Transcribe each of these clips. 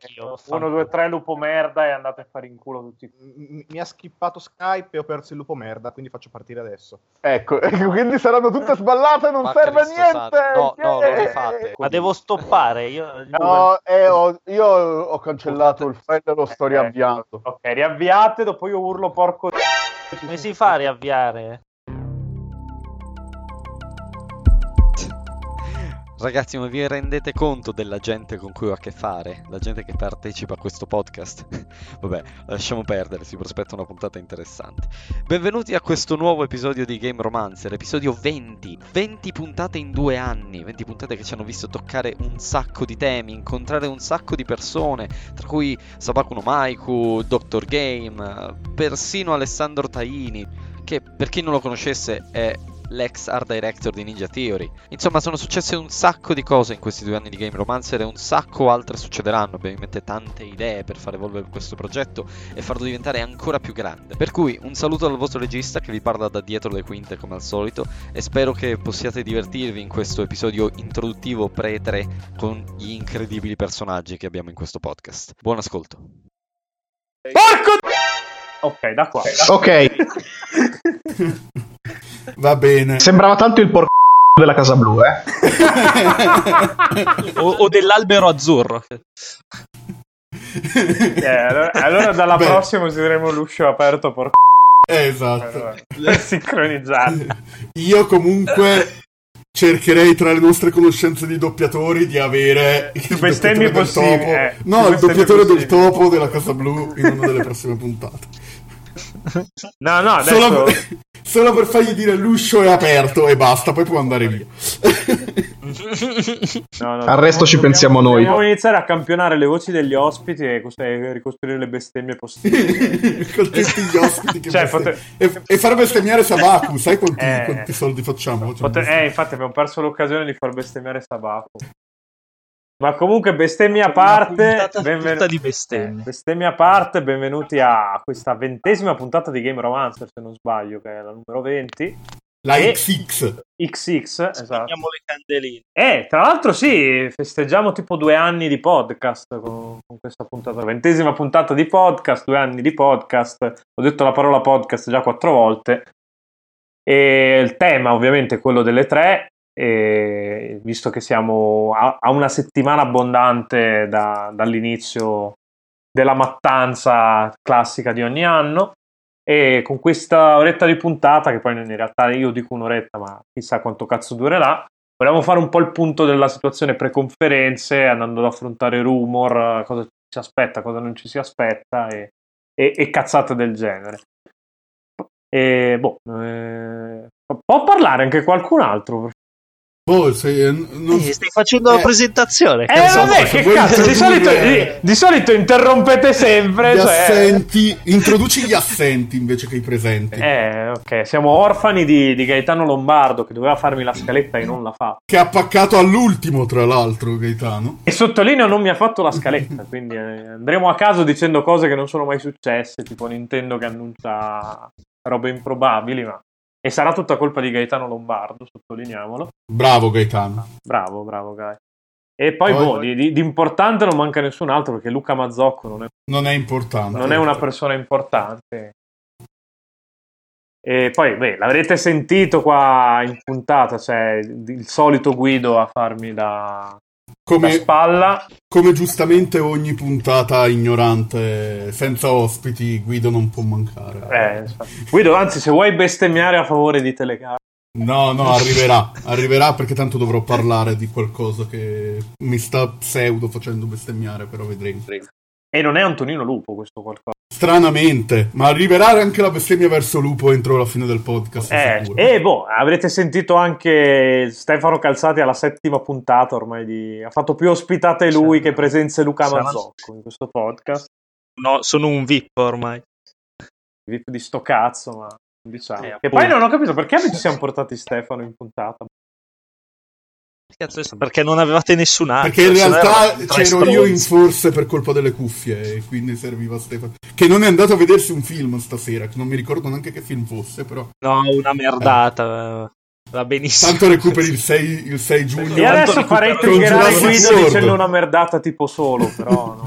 anch'io. 1, 2, 3, lupo merda e andate a fare in culo tutti. Mi ha skippato Skype e ho perso il lupo merda, quindi faccio partire adesso. Ecco, ecco quindi saranno tutte sballate, non Ma serve Cristo niente. No, no, non le fate. Ma devo stoppare. Io... No, eh, ho- io ho cancellato il file e lo sto Ok. riavviando. Ok, riavviate, dopo io urlo porco. Come si fa a riavviare? Ragazzi, ma vi rendete conto della gente con cui ho a che fare? La gente che partecipa a questo podcast? Vabbè, lasciamo perdere, si prospetta una puntata interessante. Benvenuti a questo nuovo episodio di Game Romancer, episodio 20. 20 puntate in due anni, 20 puntate che ci hanno visto toccare un sacco di temi, incontrare un sacco di persone, tra cui Sabaku no Maiku, Dr. Game, persino Alessandro Taini, che per chi non lo conoscesse è l'ex art director di Ninja Theory. Insomma, sono successe un sacco di cose in questi due anni di Game Romancer e un sacco altre succederanno. Abbiamo in mente tante idee per far evolvere questo progetto e farlo diventare ancora più grande. Per cui un saluto dal vostro regista che vi parla da dietro le quinte come al solito e spero che possiate divertirvi in questo episodio introduttivo pre-3 con gli incredibili personaggi che abbiamo in questo podcast. Buon ascolto. Porco! Ok, da qua. Ok, Va bene. sembrava tanto il porco della Casa Blu, eh. o, o dell'albero azzurro. Eh, allora, allora dalla Beh. prossima useremo l'uscio aperto porco. Esatto. Allora, per sincronizzati. Io comunque cercherei tra le nostre conoscenze di doppiatori di avere il del possibili, topo. eh. No, il doppiatore del possibili. topo della Casa Blu in una delle prossime puntate. No, no, adesso... Solo, solo per fargli dire l'uscio è aperto e basta, poi può andare via. No, no, Al resto ci pensiamo noi. Dobbiamo iniziare a campionare le voci degli ospiti e cos- ricostruire le bestemmie possibili. Con tutti gli ospiti che Cioè, bestem- pote- e, e far bestemmiare Sabaku, sai quanti, Eh. quanti soldi facciamo? Cioè, Pote- eh, infatti abbiamo perso l'occasione di far bestemmiare Sabaku. Ma comunque bestemmia a parte, benven- di bestemmie. eh, bestemmia a parte, benvenuti a questa ventesima puntata di Game Romancer, se non sbaglio, che è la numero 20. La e- XX. XX, esatto. Le candeline. E tra l'altro sì, festeggiamo tipo due anni di podcast con, con questa puntata, ventesima puntata di podcast, due anni di podcast, ho detto la parola podcast già quattro volte e il tema ovviamente è quello delle tre, e visto che siamo a, a una settimana abbondante da- dall'inizio della mattanza classica di ogni anno e con questa oretta di puntata, che poi in realtà io dico un'oretta, ma chissà quanto cazzo durerà, Vogliamo fare un po' il punto della situazione pre-conferenze, andando ad affrontare rumor, cosa ci aspetta, cosa non ci si aspetta e, e- e cazzate del genere. E, boh, eh, può parlare anche qualcun altro? Boh, se, eh, non- Eh, stai facendo la Eh. presentazione. Eh, cazzo. vabbè, se che cazzo, di solito, di, di solito interrompete sempre. gli Cioè, assenti, introduci gli assenti invece che i presenti. eh, ok, siamo orfani di, di Gaetano Lombardo che doveva farmi la scaletta e non la fa. Che ha paccato all'ultimo, tra l'altro, Gaetano. E sottolineo non mi ha fatto la scaletta, quindi eh, andremo a caso dicendo cose che non sono mai successe, tipo Nintendo che annuncia robe improbabili, ma... E sarà tutta colpa di Gaetano Lombardo, sottolineiamolo. Bravo Gaetano. Bravo, bravo, Gai. E poi, Poi- boh, di, di- importante non manca nessun altro, perché Luca Mazzocco non è, Non è importante. non è una persona importante. E poi, beh, l'avrete sentito qua in puntata, c'è il solito Guido a farmi da come, spalla. come giustamente ogni puntata ignorante, senza ospiti, Guido non può mancare. Eh. Guido, anzi, se vuoi bestemmiare a favore di Telecare. No, no, arriverà. Arriverà perché tanto dovrò parlare di qualcosa che mi sta pseudo facendo bestemmiare, però vedremo. E non è Antonino Lupo questo qualcosa. Stranamente, ma arriverà anche la bestemmia verso Lupo entro la fine del podcast. Eh, e boh, avrete sentito anche Stefano Calzati alla settima puntata ormai di... Ha fatto più ospitate lui che presenze Luca Mazzocco in questo podcast. No, sono un VIP ormai. VIP di sto cazzo, ma diciamo. Eh, che appunto. poi non ho capito perché ci siamo portati Stefano in puntata. Perché non avevate nessun altro. Perché in no realtà c'ero io in forse per colpa delle cuffie e quindi serviva Stefano. Che non è andato a vedersi un film stasera, che non mi ricordo neanche che film fosse, però. No, una merdata. Va benissimo. Tanto recuperi il 6, il 6 giugno. E adesso farei triggerare Guido dicendo una merdata tipo solo, però no,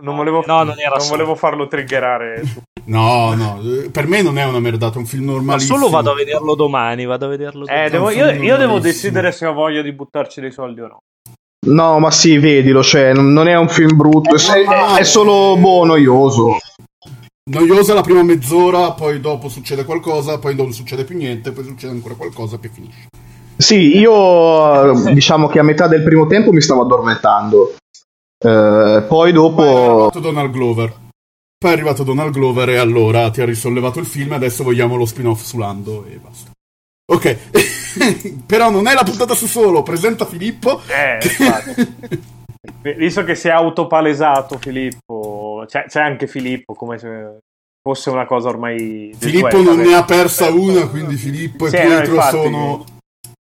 non volevo, No, non era non volevo farlo triggerare. No, no, eh, per me non è una merdata, è un film Ma normalissimo. solo vado a vederlo domani, vado a vederlo domani. Eh, devo- io, io devo decidere se ho voglia di buttarci dei soldi o no. No, ma sì, vedilo, cioè, non non è un film brutto, è, è- è solo boh, noioso. Noiosa la prima mezz'ora, poi dopo succede qualcosa, poi non succede più niente, poi succede ancora qualcosa che finisce. Sì, io eh, diciamo che a metà del primo tempo mi stavo addormentando. Eh, poi Poi è dopo... arrivato Donald Glover. Poi è arrivato Donald Glover e allora ti ha risollevato il film e adesso vogliamo lo spin-off su Lando e basta. Ok, però non è la puntata su solo, presenta Filippo. Eh. Visto che si è autopalesato Filippo, c'è, c'è anche Filippo come se fosse una cosa ormai... Filippo non ne ha persa una, quindi Filippo e Sì, Pietro infatti. sono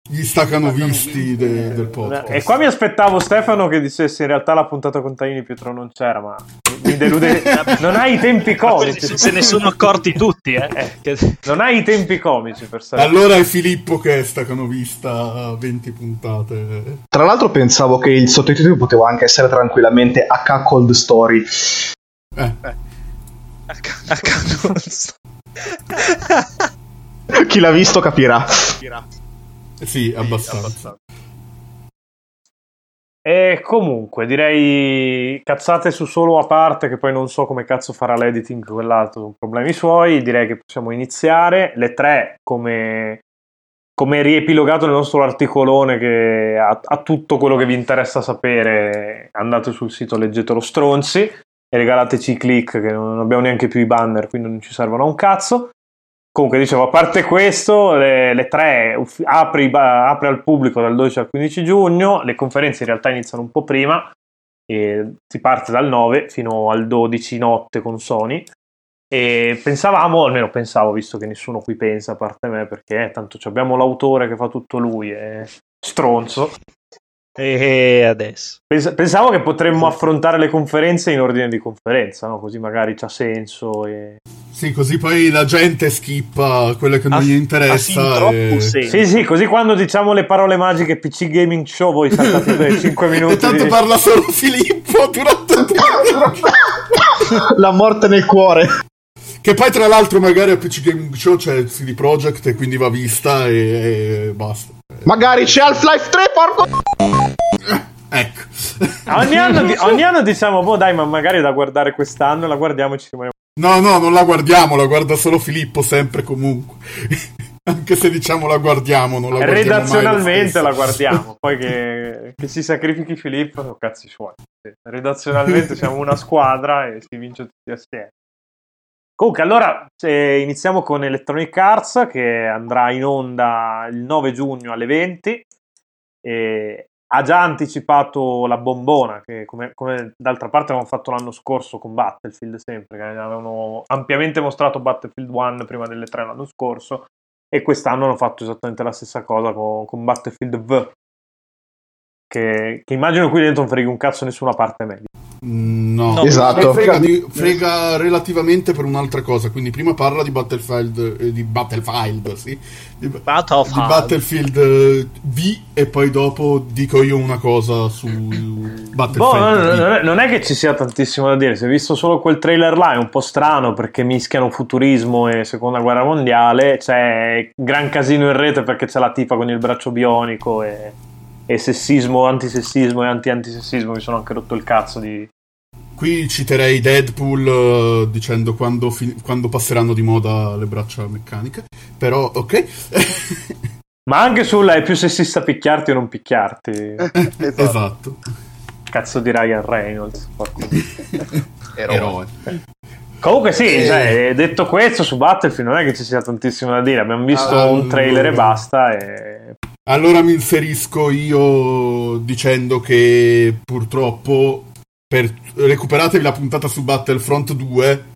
gli stacanovisti de- del podcast. E qua mi aspettavo Stefano che dicesse in realtà la puntata con Taini Pietro non c'era, ma mi delude. non hai i tempi comici. se ne sono accorti tutti, eh. Che- Non hai i tempi comici per sapere. Allora è Filippo che è stacanovista a 20 puntate. Tra l'altro pensavo che il sottotitolo poteva anche essere tranquillamente A Cuckold Story. Eh, a ca- a cazzo. Chi l'ha visto capirà. Sì, abbastanza. E comunque direi cazzate su solo a parte, che poi non so come cazzo farà l'editing quell'altro, sono problemi suoi. Direi che possiamo iniziare. Le tre, come, come riepilogato nel nostro articolone, che ha, ha tutto quello che vi interessa sapere, andate sul sito, leggetelo stronzi e regalateci i click, che non abbiamo neanche più i banner, quindi non ci servono a un cazzo. Comunque, dicevo, a parte questo, le, le tre apri, ba- apre al pubblico dal 12 al 15 giugno, le conferenze in realtà iniziano un po' prima, e si parte dal 9 fino al 12 notte con Sony. E pensavamo, almeno pensavo, visto che nessuno qui pensa a parte me, perché eh, tanto abbiamo l'autore che fa tutto lui, è stronzo. E adesso. Pens- Pensavo che potremmo affrontare le conferenze in ordine di conferenza, no? così magari c'ha senso. E... Sì, così poi la gente skippa quelle che non Ha- gli interessa. troppo e... Sì, sì, così quando diciamo le parole magiche PC Gaming Show, voi saltate quei 5 minuti. E tanto di- parla solo Filippo durante La morte nel cuore. Che poi tra l'altro magari a PC Gaming Show c'è il CD Projekt e quindi va vista e, e basta. Magari c'è Half-Life 3, porco... Ecco. Ogni anno, ogni anno diciamo, boh dai, ma magari da guardare quest'anno, la guardiamo e ci rimaniamo. No, no, non la guardiamo, la guarda solo Filippo sempre comunque. Anche se diciamo la guardiamo, non la guardiamo Redazionalmente la guardiamo, poi che, che si sacrifichi Filippo sono cazzi suoi. Redazionalmente siamo una squadra e si vince tutti assieme. Comunque, allora iniziamo con Electronic Arts che andrà in onda il 9 giugno alle 20 e ha già anticipato la bombona che come, come d'altra parte avevamo fatto l'anno scorso con Battlefield sempre che avevano ampiamente mostrato Battlefield 1 prima delle tre l'anno scorso e quest'anno hanno fatto esattamente la stessa cosa con, con Battlefield V che, che immagino qui dentro non freghi un cazzo nessuna parte Mm, No, No, Esatto. Frega, di- frega relativamente per un'altra cosa. Quindi prima parla di Battlefield, eh, di Battlefield, sì. Di, di Battlefield. Battlefield eh, V e poi dopo dico io una cosa su Battlefield Boh, non, V. non è, non è che ci sia tantissimo da dire. Si è visto solo quel trailer là, è un po' strano perché mischiano futurismo e seconda guerra mondiale. C'è gran casino in rete perché c'è la tipa con il braccio bionico e, e sessismo, antisessismo e anti-antisessismo. Mi sono anche rotto il cazzo di. Qui citerei Deadpool eh, dicendo quando, fi- quando passeranno di moda le braccia meccaniche. Però, ok. Ma anche sulla è più sessista picchiarti o non picchiarti. esatto. Cazzo di Ryan Reynolds. porco. Eroe. Comunque sì, Eh. cioè, detto questo su Battlefield non è che ci sia tantissimo da dire. Abbiamo visto Ah, un trailer e basta. E... Allora mi inserisco io dicendo che purtroppo per recuperatevi la puntata su Battlefront 2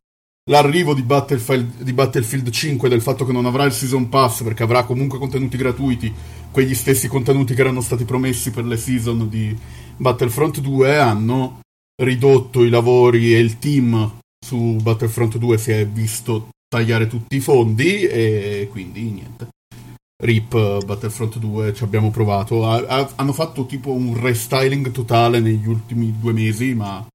l'arrivo di Battlefield, di Battlefield 5 del fatto che non avrà il season pass perché avrà comunque contenuti gratuiti quegli stessi contenuti che erano stati promessi per le season di Battlefront 2 hanno ridotto i lavori e il team su Battlefront 2 si è visto tagliare tutti i fondi e quindi niente RIP eh, Battlefront 2 ci abbiamo provato. Ha- ha- hanno fatto tipo un restyling totale negli ultimi due mesi, ma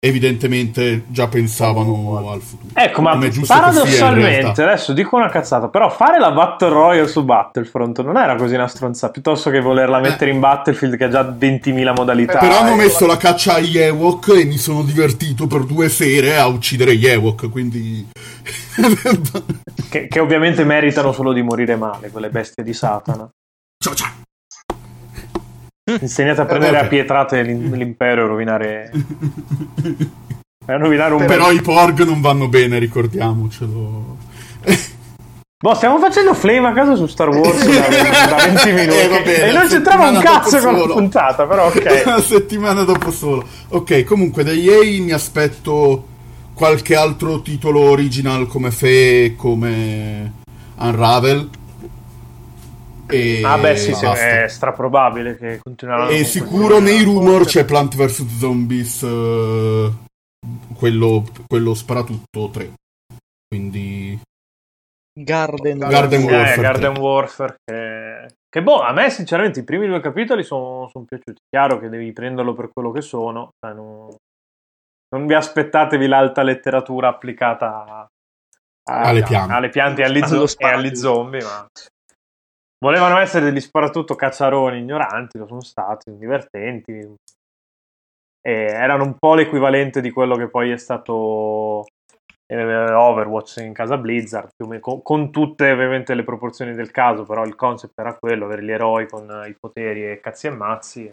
evidentemente già pensavano al futuro. Ecco, ma paradossalmente, adesso dico una cazzata, però fare la Battle Royale su Battlefront non era così una stronza, piuttosto che volerla mettere in Battlefield che ha già 20.000 modalità. Eh, Però hanno ecco. messo la caccia agli Ewok e mi sono divertito per due sere a uccidere gli Ewok, quindi... che, che ovviamente meritano solo di morire male, quelle bestie di Satana. ciao ciao! Insegnate a prendere vabbè. a pietrate l'im- l'impero e rovinare... e rovinare un Però i Porg non vanno bene, ricordiamocelo. Boh, stiamo facendo flame a caso su Star Wars da, da 20 minuti. Eh, va bene, e non c'entrava un cazzo con la puntata, però ok. Una settimana dopo solo. Ok, comunque da EA mi aspetto qualche altro titolo original come Fe, come Unravel. E Ah beh sì, basta. è straprobabile che continueranno. E sicuro nei rumor c'è Plant vs Zombies, eh, quello, quello sparatutto 3. Quindi Garden, Garden Eh, Warfare Garden 3. Warfare che... che boh, a me sinceramente i primi due capitoli sono piaciuti. Chiaro che devi prenderlo per quello che sono. cioè, non... non vi aspettatevi l'alta letteratura applicata a- Alle piante. alle piante e agli, zo- e agli zombie, ma volevano essere degli sparatutto cacciaroni ignoranti, lo sono stati, divertenti. E erano un po' l'equivalente di quello che poi è stato eh, Overwatch in casa Blizzard, con, con tutte ovviamente le proporzioni del caso, però il concept era quello, avere gli eroi con i poteri e cazzi e mazzi.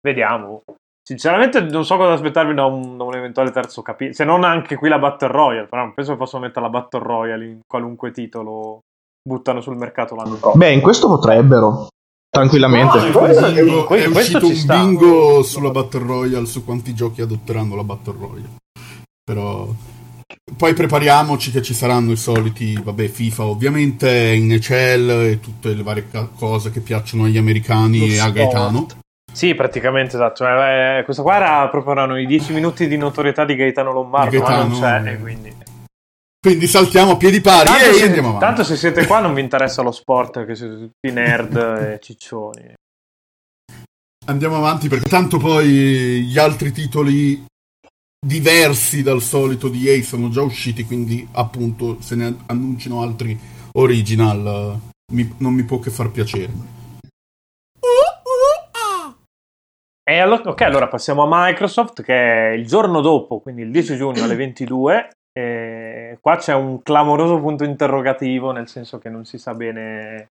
Vediamo. Sinceramente non so cosa aspettarvi da un, da un eventuale terzo capitolo, se non anche qui la Battle Royale, però non penso che possano mettere la Battle Royale in qualunque titolo buttano sul mercato l'anno prossimo. Beh, in questo potrebbero. Tranquillamente. No, in questo- in è in questo uscito ci un sta. bingo sulla Battle Royale su quanti giochi adotteranno la Battle Royale. Però poi prepariamoci che ci saranno i soliti, vabbè, FIFA ovviamente, NHL e tutte le varie ca- cose che piacciono agli americani Lo e a. Gaetano. Sì, praticamente esatto. Cioè, eh, questa qua era proprio erano i 10 minuti di notorietà di Gaetano Lombardo, Di ma non Gaetano, c'è, eh. e quindi... Quindi saltiamo a piedi pari Tanto, e se, andiamo avanti. tanto se siete qua non vi interessa lo sport, che siete tutti nerd e ciccioni. Andiamo avanti perché tanto poi gli altri titoli diversi dal solito di EA sono già usciti, quindi appunto se ne annunciano altri original eh, mi- non mi può che far piacere. E allora, ok, allora passiamo a Microsoft che è il giorno dopo, quindi il 10 giugno alle 22. E qua c'è un clamoroso punto interrogativo, nel senso che non si sa bene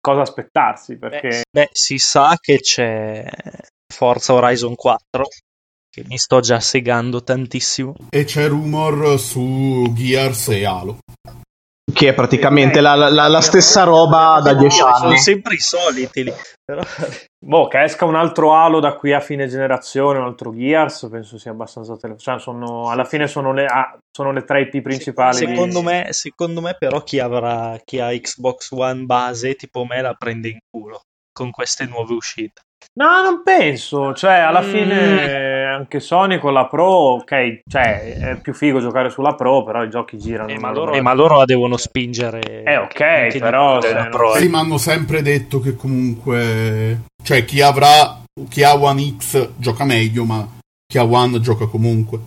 cosa aspettarsi, perché... Beh, beh, si sa che c'è Forza Horizon 4, che mi sto già segando tantissimo. E c'è rumor su Gears e Halo. Che è praticamente la, la- la stessa roba da 10 Sono anni. sempre i soliti lì. Però... Boh, che esca un altro Halo da qui a fine generazione, un altro Gears, penso sia abbastanza... Tele... Cioè, sono, alla fine sono le, ah, sono le tre IP principali. di- Secondo me, secondo me, però, chi avrà chi ha Xbox One base tipo me la prende in culo con queste nuove uscite. No, non penso. Cioè, alla Mm. fine anche Sony con la Pro, ok, cioè, è più figo giocare sulla Pro, però i giochi girano. Eh, ma, loro, eh, ma loro la devono spingere. Eh, ok, però non- Pro, eh. Sì, ma hanno sempre detto che comunque... Cioè, chi avrà... Chi ha One X gioca meglio, ma chi ha One gioca comunque.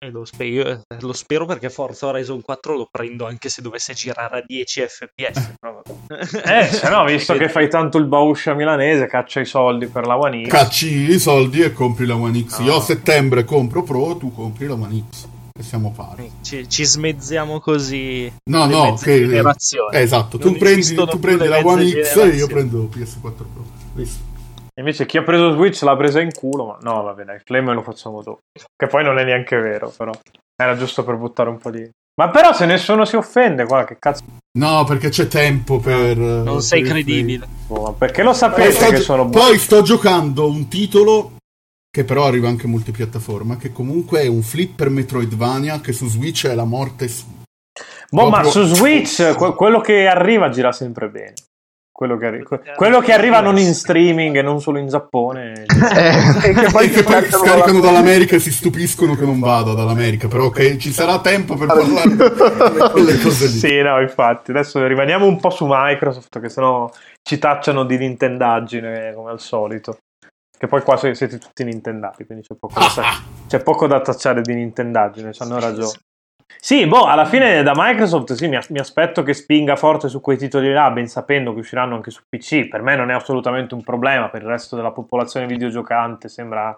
Eh, lo, spe- io, eh, lo spero perché Forza Horizon 4 lo prendo anche se dovesse girare a 10 fps. però. Eh, se no, visto che fai tanto il bauscia milanese, caccia i soldi per la One X. Cacci i soldi e compri la One X. Io No. a settembre compro Pro, tu compri la One X. E siamo pari. ci, ci smezziamo così. No, no, che... eh, esatto, Non tu prendi, tu prendi la One X e io prendo PS4 Pro. Visto? Invece chi ha preso Switch l'ha presa in culo, ma no, vabbè, dai, Flame lo facciamo dopo. Che poi non è neanche vero, però. Era giusto per buttare un po' di... Ma però se nessuno si offende, qua che cazzo... No, perché c'è tempo per... Non sei credibile. ma perché lo sapete sto, che sono... poi sto giocando un titolo che però arriva anche multipiattaforma, che comunque è un flipper Metroidvania che su Switch è la morte... Boh, ma proprio- su Switch que- quello che arriva gira sempre bene. Quello che, arri- que- quello che arriva non in streaming e non solo in Giappone. Eh, E che E poi che ti poi scaricano la- dall'America e si stupiscono che non vada dall'America, però che ci sarà tempo per parlare di quelle cose lì. sì, no, infatti. Adesso rimaniamo un po' su Microsoft, che sennò ci tacciano di nintendaggine come al solito. Che poi qua siete tutti nintendati, quindi c'è poco, da, c'è poco da tacciare di nintendaggine, ci hanno ragione. Sì, boh, alla fine da Microsoft sì, mi, as- mi aspetto che spinga forte su quei titoli là, ben sapendo che usciranno anche su PC. Per me non è assolutamente un problema, per il resto della popolazione videogiocante sembra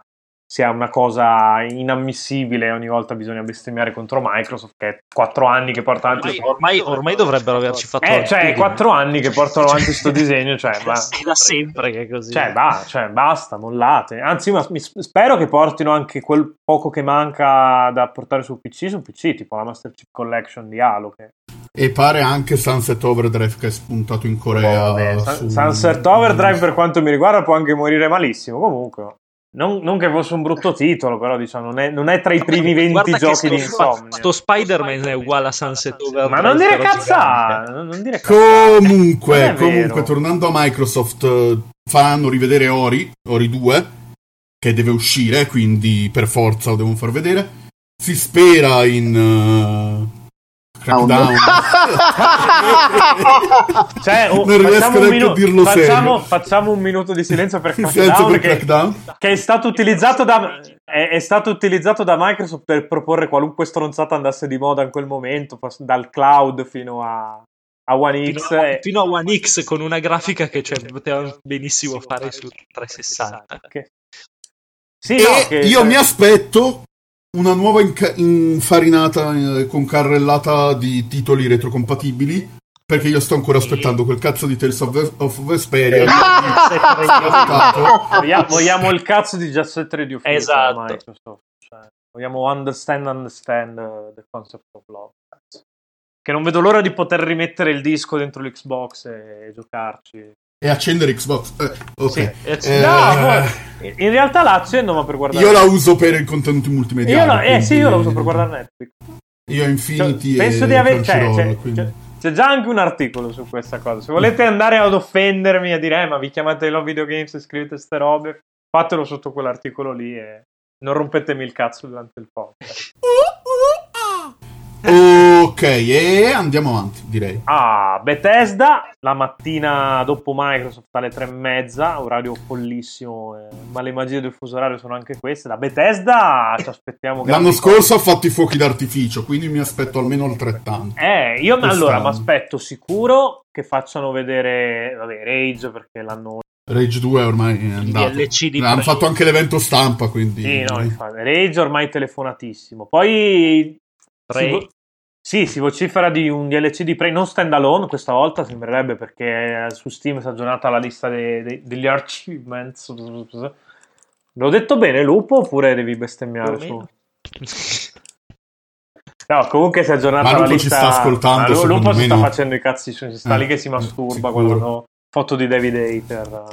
sia una cosa inammissibile. Ogni volta bisogna bestemmiare contro Microsoft, che è 4 anni che porta avanti. Ormai, ormai, ormai dovrebbero averci fatto Eh, cioè. 4 anni che portano avanti sto disegno, cioè, ma... È da sempre che è così. Cioè, ba- cioè, basta, mollate. Anzi, ma mi- spero che portino anche quel poco che manca da portare su PC su PC, tipo la Master Chief Collection di Halo. Che... E pare anche Sunset Overdrive che è spuntato in Corea. Boh, vabbè, su- Sunset Overdrive, per quanto mi riguarda, può anche morire malissimo. Comunque, non, non che fosse un brutto titolo, però diciamo, non è, non è tra i primi 20 Guarda che giochi sto, di Insomnia. sto Spider-Man è uguale a Sunset Overdrive. Ma non dire cazzate, non dire Comunque, comunque, tornando a Microsoft, eh, faranno rivedere Ori, Ori 2, che deve uscire, quindi per forza lo devono far vedere. Si spera in eh, Crackdown. Cioè, oh, non riesco facciamo, un neanche a minu- dirlo facciamo, serio. facciamo un minuto di silenzio per Crackdown, per che, Crackdown. che è stato utilizzato da è, è stato utilizzato da Microsoft per proporre qualunque stronzata andasse di moda in quel momento, dal cloud fino a, a One Fino X. a, e- fino a One X con una grafica che cioè, poteva benissimo fare su 360. che- Sì, E no, che- io cioè- mi aspetto una nuova inca- infarinata eh, con carrellata di titoli retrocompatibili. Perché io sto ancora aspettando quel cazzo di Tales of, Ve- of Vesperia. Vogliamo, vogliamo il cazzo di Just Set Radio Future Esatto. Microsoft. Cioè, vogliamo understand, understand uh, the concept of love. Che non vedo l'ora di poter rimettere il disco dentro l'Xbox e, e giocarci. E accendere Xbox. Eh, ok. Sì. Eh, No, poi- in realtà la accendo ma per guardare. io la uso per i contenuti multimediali. Io la- eh sì, io la uso per guardare Netflix. Io ho Cioè, Infinity penso e di aver. Cioè, c'è, quindi- c'è- c'è già anche un articolo su questa cosa. Se volete andare ad offendermi a dire, eh, ma vi chiamate Love Video Games e scrivete ste robe, fatelo sotto quell'articolo lì e non rompetemi il cazzo durante il podcast. Ok, e andiamo avanti, direi. Ah, Bethesda, la mattina dopo Microsoft alle tre e mezza, orario follissimo, eh, ma le magie del fuso orario sono anche queste. Da Bethesda ci aspettiamo L'anno scorso ha fatto i fuochi d'artificio, quindi mi aspetto almeno altrettanto. Eh, io Quest'anno. allora mi aspetto sicuro che facciano vedere vabbè, Rage perché l'hanno Rage 2 ormai è andato. DLC di Hanno fatto anche l'evento stampa, quindi... Sì, no, infatti, Rage ormai telefonatissimo. Poi vo- sì, si vocifera di un DLC di Prey non standalone questa volta, sembrerebbe perché su Steam si è aggiornata la lista dei- dei- degli achievements. L'ho detto bene, Lupo, oppure devi bestemmiare su? No, comunque si è aggiornata Ma la Lupo ci lista. sta ascoltando, Ma Lupo si sta no. facendo i cazzi suoi, si sta Eh, lì che si eh, masturba sicuro. guardano foto di David Hater.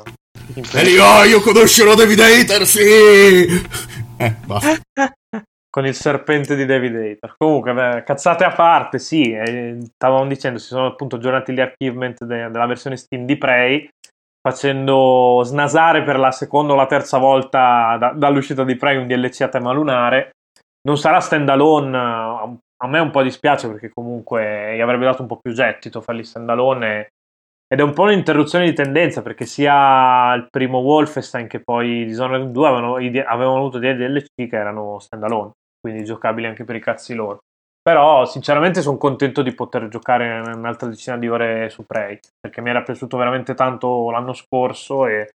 E lì, oh, io conoscerò David Hater, sì! Eh, basta. con il serpente di David Hater. Comunque, beh, cazzate a parte, sì, eh, stavamo dicendo, si sono appunto aggiornati gli achievement de- della versione Steam di Prey, facendo snasare per la seconda o la terza volta da- dall'uscita di Prey un DLC a tema lunare. Non sarà standalone, a me un po' dispiace perché comunque gli avrebbe dato un po' più gettito farli standalone ed è un po' un'interruzione di tendenza perché sia il primo Wolfenstein che poi Dishonored 2 avevano, avevano avuto dei DLC che erano standalone, quindi giocabili anche per i cazzi loro. Però sinceramente sono contento di poter giocare un'altra decina di ore su Prey perché mi era piaciuto veramente tanto l'anno scorso e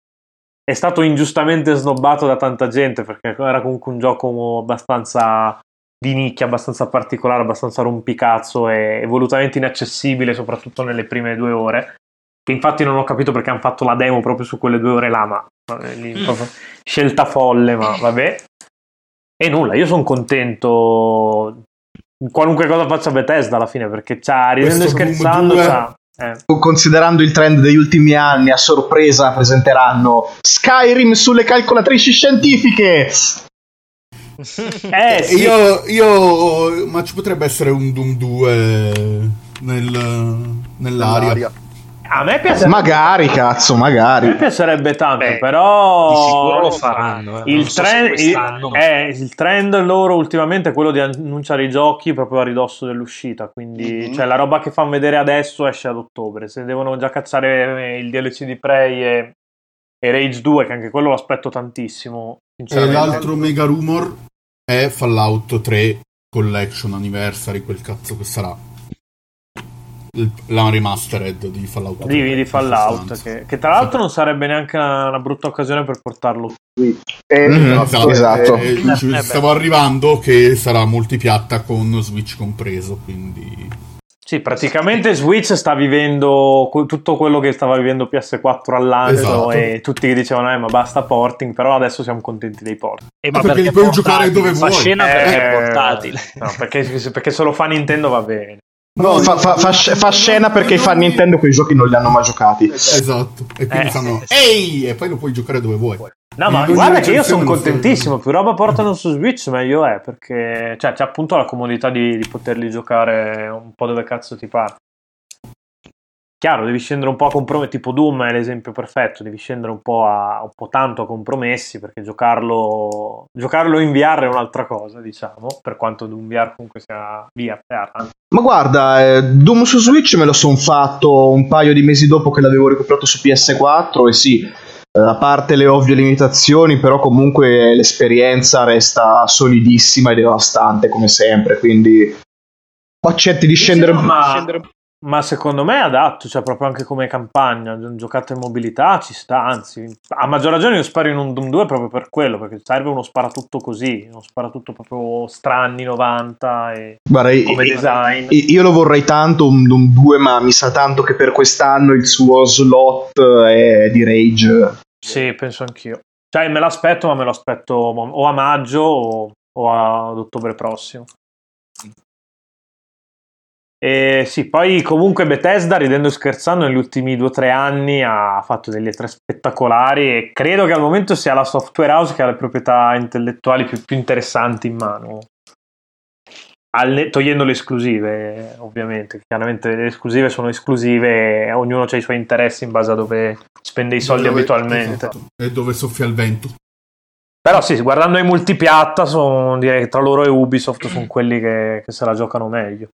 è stato ingiustamente snobbato da tanta gente perché era comunque un gioco abbastanza di nicchia, abbastanza particolare, abbastanza rompicazzo e, volutamente inaccessibile, soprattutto nelle prime due ore. Che infatti non ho capito perché hanno fatto la demo proprio su quelle due ore là, ma eh, lì, proprio scelta folle, ma vabbè. E nulla, io sono contento qualunque cosa faccia Bethesda alla fine, perché c'ha, ridendo e scherzando, 2 c'ha... eh. Considerando il trend degli ultimi anni, a sorpresa presenteranno Skyrim sulle calcolatrici scientifiche. Eh, sì. io, io... Ma ci potrebbe essere un Doom 2 nel, nell'aria. Nell'aria. A me piace Magari, cazzo, A me magari. piacerebbe tanto, Beh, però di sicuro lo faranno, eh. Il, so trend, quest'anno, ma- eh, il trend loro ultimamente è quello di annunciare i giochi proprio a ridosso dell'uscita. Quindi, Mhm. cioè, la roba che fanno vedere adesso esce ad ottobre. Se devono già cacciare eh, il DLC di Prey e, e Rage 2, che anche quello lo aspetto tantissimo. E Sinceramente. l'altro mega rumor è Fallout 3 Collection Anniversary, quel cazzo che sarà. La remastered di Fallout 3. di, di Fallout, che, che tra l'altro non sarebbe neanche una, una brutta occasione per portarlo. Eh, Mhm, Esatto. esatto. Eh, Eh, stavo arrivando che sarà multipiatta con Switch compreso, quindi... Sì, praticamente Switch sta vivendo tutto quello che stava vivendo PS4 al lancio Esatto. e tutti che dicevano eh ma basta porting, però adesso siamo contenti dei port. Eh, Ah, perché li puoi giocare dove vuoi. scena perché è Eh, portatile. No, perché, perché se lo fa Nintendo va bene. No, fa, fa- fa fa scena perché i fan Nintendo quei giochi non li hanno mai giocati. Esatto. E quindi Eh, fanno... Ehi! E poi lo puoi giocare dove vuoi. No, ma guarda che io sono contentissimo, più roba portano su Switch meglio è, perché cioè, c'è appunto la comodità di, di poterli giocare un po' dove cazzo ti pare. Chiaro, devi scendere un po' a compromessi, tipo Doom è l'esempio perfetto, devi scendere un po', a, un po' tanto a compromessi, perché giocarlo, giocarlo in VR è un'altra cosa, diciamo, per quanto Doom VR comunque sia VR. Ma guarda, eh, Doom su Switch me lo son fatto un paio di mesi dopo che l'avevo recuperato su PS4 e sì, eh, a parte le ovvie limitazioni, però comunque l'esperienza resta solidissima e devastante come sempre, quindi accetti di scendere ma- scendere- Ma secondo me è adatto, cioè proprio anche come campagna, gi- giocata in mobilità ci sta, anzi, a maggior ragione io sparo in un Doom 2 proprio per quello, perché serve uno sparatutto così, uno sparatutto proprio stranni 90 e Guarda, io- come design. Io lo vorrei tanto un Doom 2, ma mi sa tanto che per quest'anno il suo slot è di Rage. Sì, penso anch'io. Cioè me l'aspetto, ma me lo aspetto o a maggio o, o ad ottobre prossimo. E sì, poi comunque Bethesda, ridendo e scherzando, negli ultimi due o tre anni ha fatto delle tre spettacolari e credo che al momento sia la software house che ha le proprietà intellettuali più, più interessanti in mano. Al ne- togliendo le esclusive, ovviamente. Chiaramente le esclusive sono esclusive e ognuno ha i suoi interessi in base a dove spende i soldi Dove- abitualmente. esatto. E dove soffia il vento. Però sì, guardando i multipiatta, sono, direi che tra loro e Ubisoft sono quelli che, che se la giocano meglio.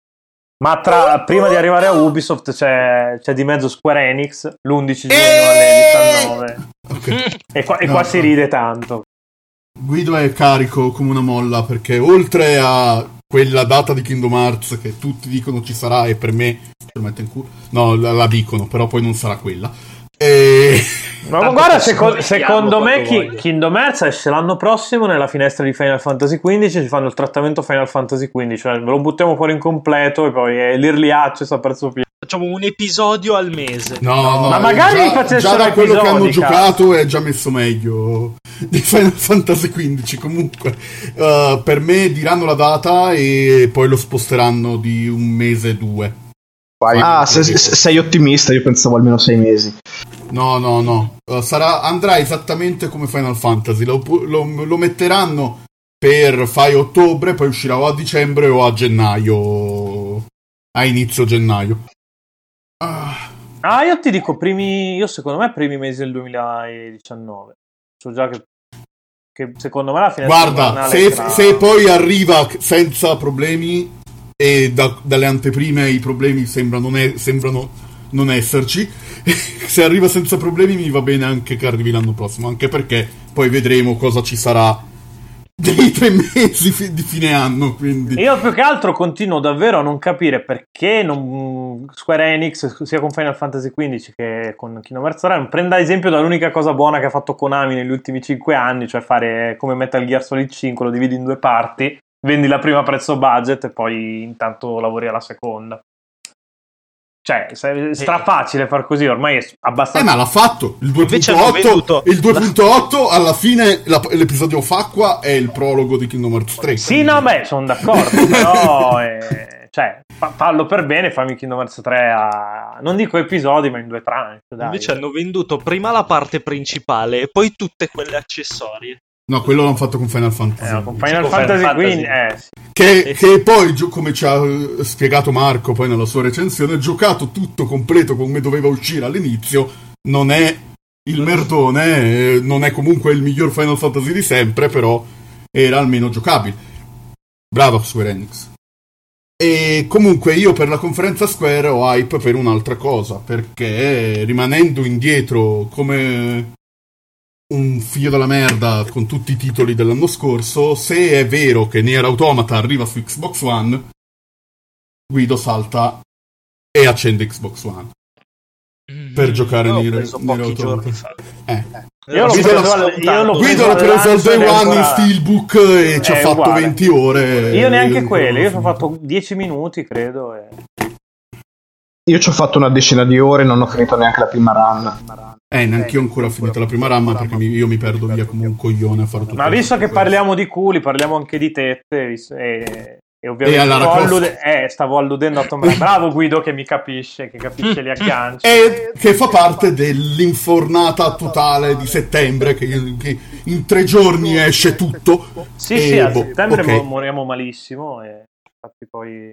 Ma tra- prima di arrivare a Ubisoft c'è, c'è di mezzo Square Enix, l'11 giugno alle 19. Ok. E qua, e No, qua no. si ride tanto. Guido è carico come una molla perché oltre a quella data di Kingdom Hearts che tutti dicono ci sarà e per me ce lo mette in culo. No, la, la dicono, però poi non sarà quella. E... Ma Tanto guarda, seco- secondo me voglio. Kingdom Hearts esce l'anno prossimo nella finestra di Final Fantasy XV, ci fanno il trattamento Final Fantasy XV, cioè lo buttiamo fuori in completo e poi è l'early access a prezzo pieno. Facciamo un episodio al mese. No, no, Ma magari già, facessero già da quello che hanno giocato è già messo meglio di Final Fantasy XV comunque eh, per me diranno la data e poi lo sposteranno di un mese due Ah, se- se- sei ottimista, io pensavo almeno sei mesi. No no no. Eh, sarà, andrà esattamente come Final Fantasy. Lo, lo- lo metteranno per fai ottobre poi uscirà o a dicembre o a gennaio. A inizio gennaio. Ah, Ah, io ti dico, primi, io secondo me primi mesi del 2019. So già che, che secondo me la finestra Guarda, se, sarà- se poi arriva senza problemi e da- dalle anteprime i problemi sembrano, sembrano non esserci, se arriva senza problemi mi va bene anche che arrivi l'anno prossimo, anche perché poi vedremo cosa ci sarà dei tre mesi fi- di fine anno, quindi... Io più che altro continuo davvero a non capire perché non- Square Enix, sia con Final Fantasy XV che con Kingdom Hearts 3, non prenda esempio dall'unica cosa buona che ha fatto Konami negli ultimi 5 anni, cioè fare come Metal Gear Solid 5, lo dividi in due parti, vendi la prima a prezzo budget e poi intanto lavori alla seconda. Cioè, è strafacile far così, ormai è Eh, abbastanza... ma l'ha fatto il Invece hanno 2.8. venduto- Il 2.8 alla fine la- l'episodio Facqua è il prologo di Kingdom Hearts 3. Sì, quindi- no, beh, sono d'accordo, però eh, cioè, fa- fallo per bene, fammi Kingdom Hearts 3 a... non dico episodi, ma in due tranche, dai. Invece hanno venduto prima la parte principale e poi tutte quelle accessorie. No, quello l'hanno fatto con Final Fantasy. Eh, con Final Con Fantasy, Final Fantasy. eh, sì. Che, Eh, che poi, come ci ha eh, spiegato Marco poi nella sua recensione, giocato tutto completo come doveva uscire all'inizio, non è il merdone, eh, non è comunque il miglior Final Fantasy di sempre, però era almeno giocabile. Bravo Square Enix. E comunque io per la conferenza Square ho hype per un'altra cosa, perché rimanendo indietro come un figlio della merda con tutti i titoli dell'anno scorso. Se è vero che Nier Automata arriva su Xbox One, Guido salta e accende Xbox One per giocare L'ho Nier, Nier Automata. Eh. Io l'ho Guido preso io l'ho Guido l'ha preso al day one in Steelbook e ci ha fatto uguale. 20 ore. Io neanche e- quelli, io ci ho fatto 10 minuti, credo. E... Io ci ho fatto una decina di ore e non ho finito neanche la prima run. Eh, neanche io ancora ho finito la prima ramma perché mi- io mi perdo via come un coglione a fare tutto Ma visto che questo. parliamo di culi, parliamo anche di tette. E, e ovviamente E stavo, allude- eh, stavo alludendo a Tom. Bravo Guido che mi capisce, che capisce gli agganci. E che fa parte dell'infornata totale di settembre, che, che in tre giorni esce tutto. Sì, E sì, a boh, settembre ok. mo- moriamo malissimo e infatti poi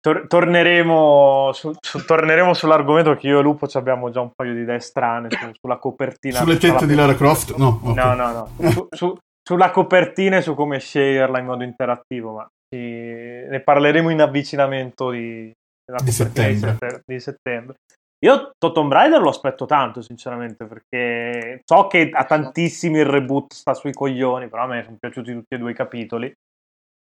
tor- torneremo, su- su- torneremo sull'argomento che io e Lupo ci abbiamo già un paio di idee strane su- sulla copertina. Sulle tette di Lara Croft? No, ok. No, no, no. Su- su- sulla copertina e su come sceglierla in modo interattivo, ma sì, ne parleremo in avvicinamento di, Di settembre. sette- di settembre. Io Tomb Raider lo aspetto tanto, sinceramente, perché so che a tantissimi il reboot sta sui coglioni, però a me sono piaciuti tutti e due i capitoli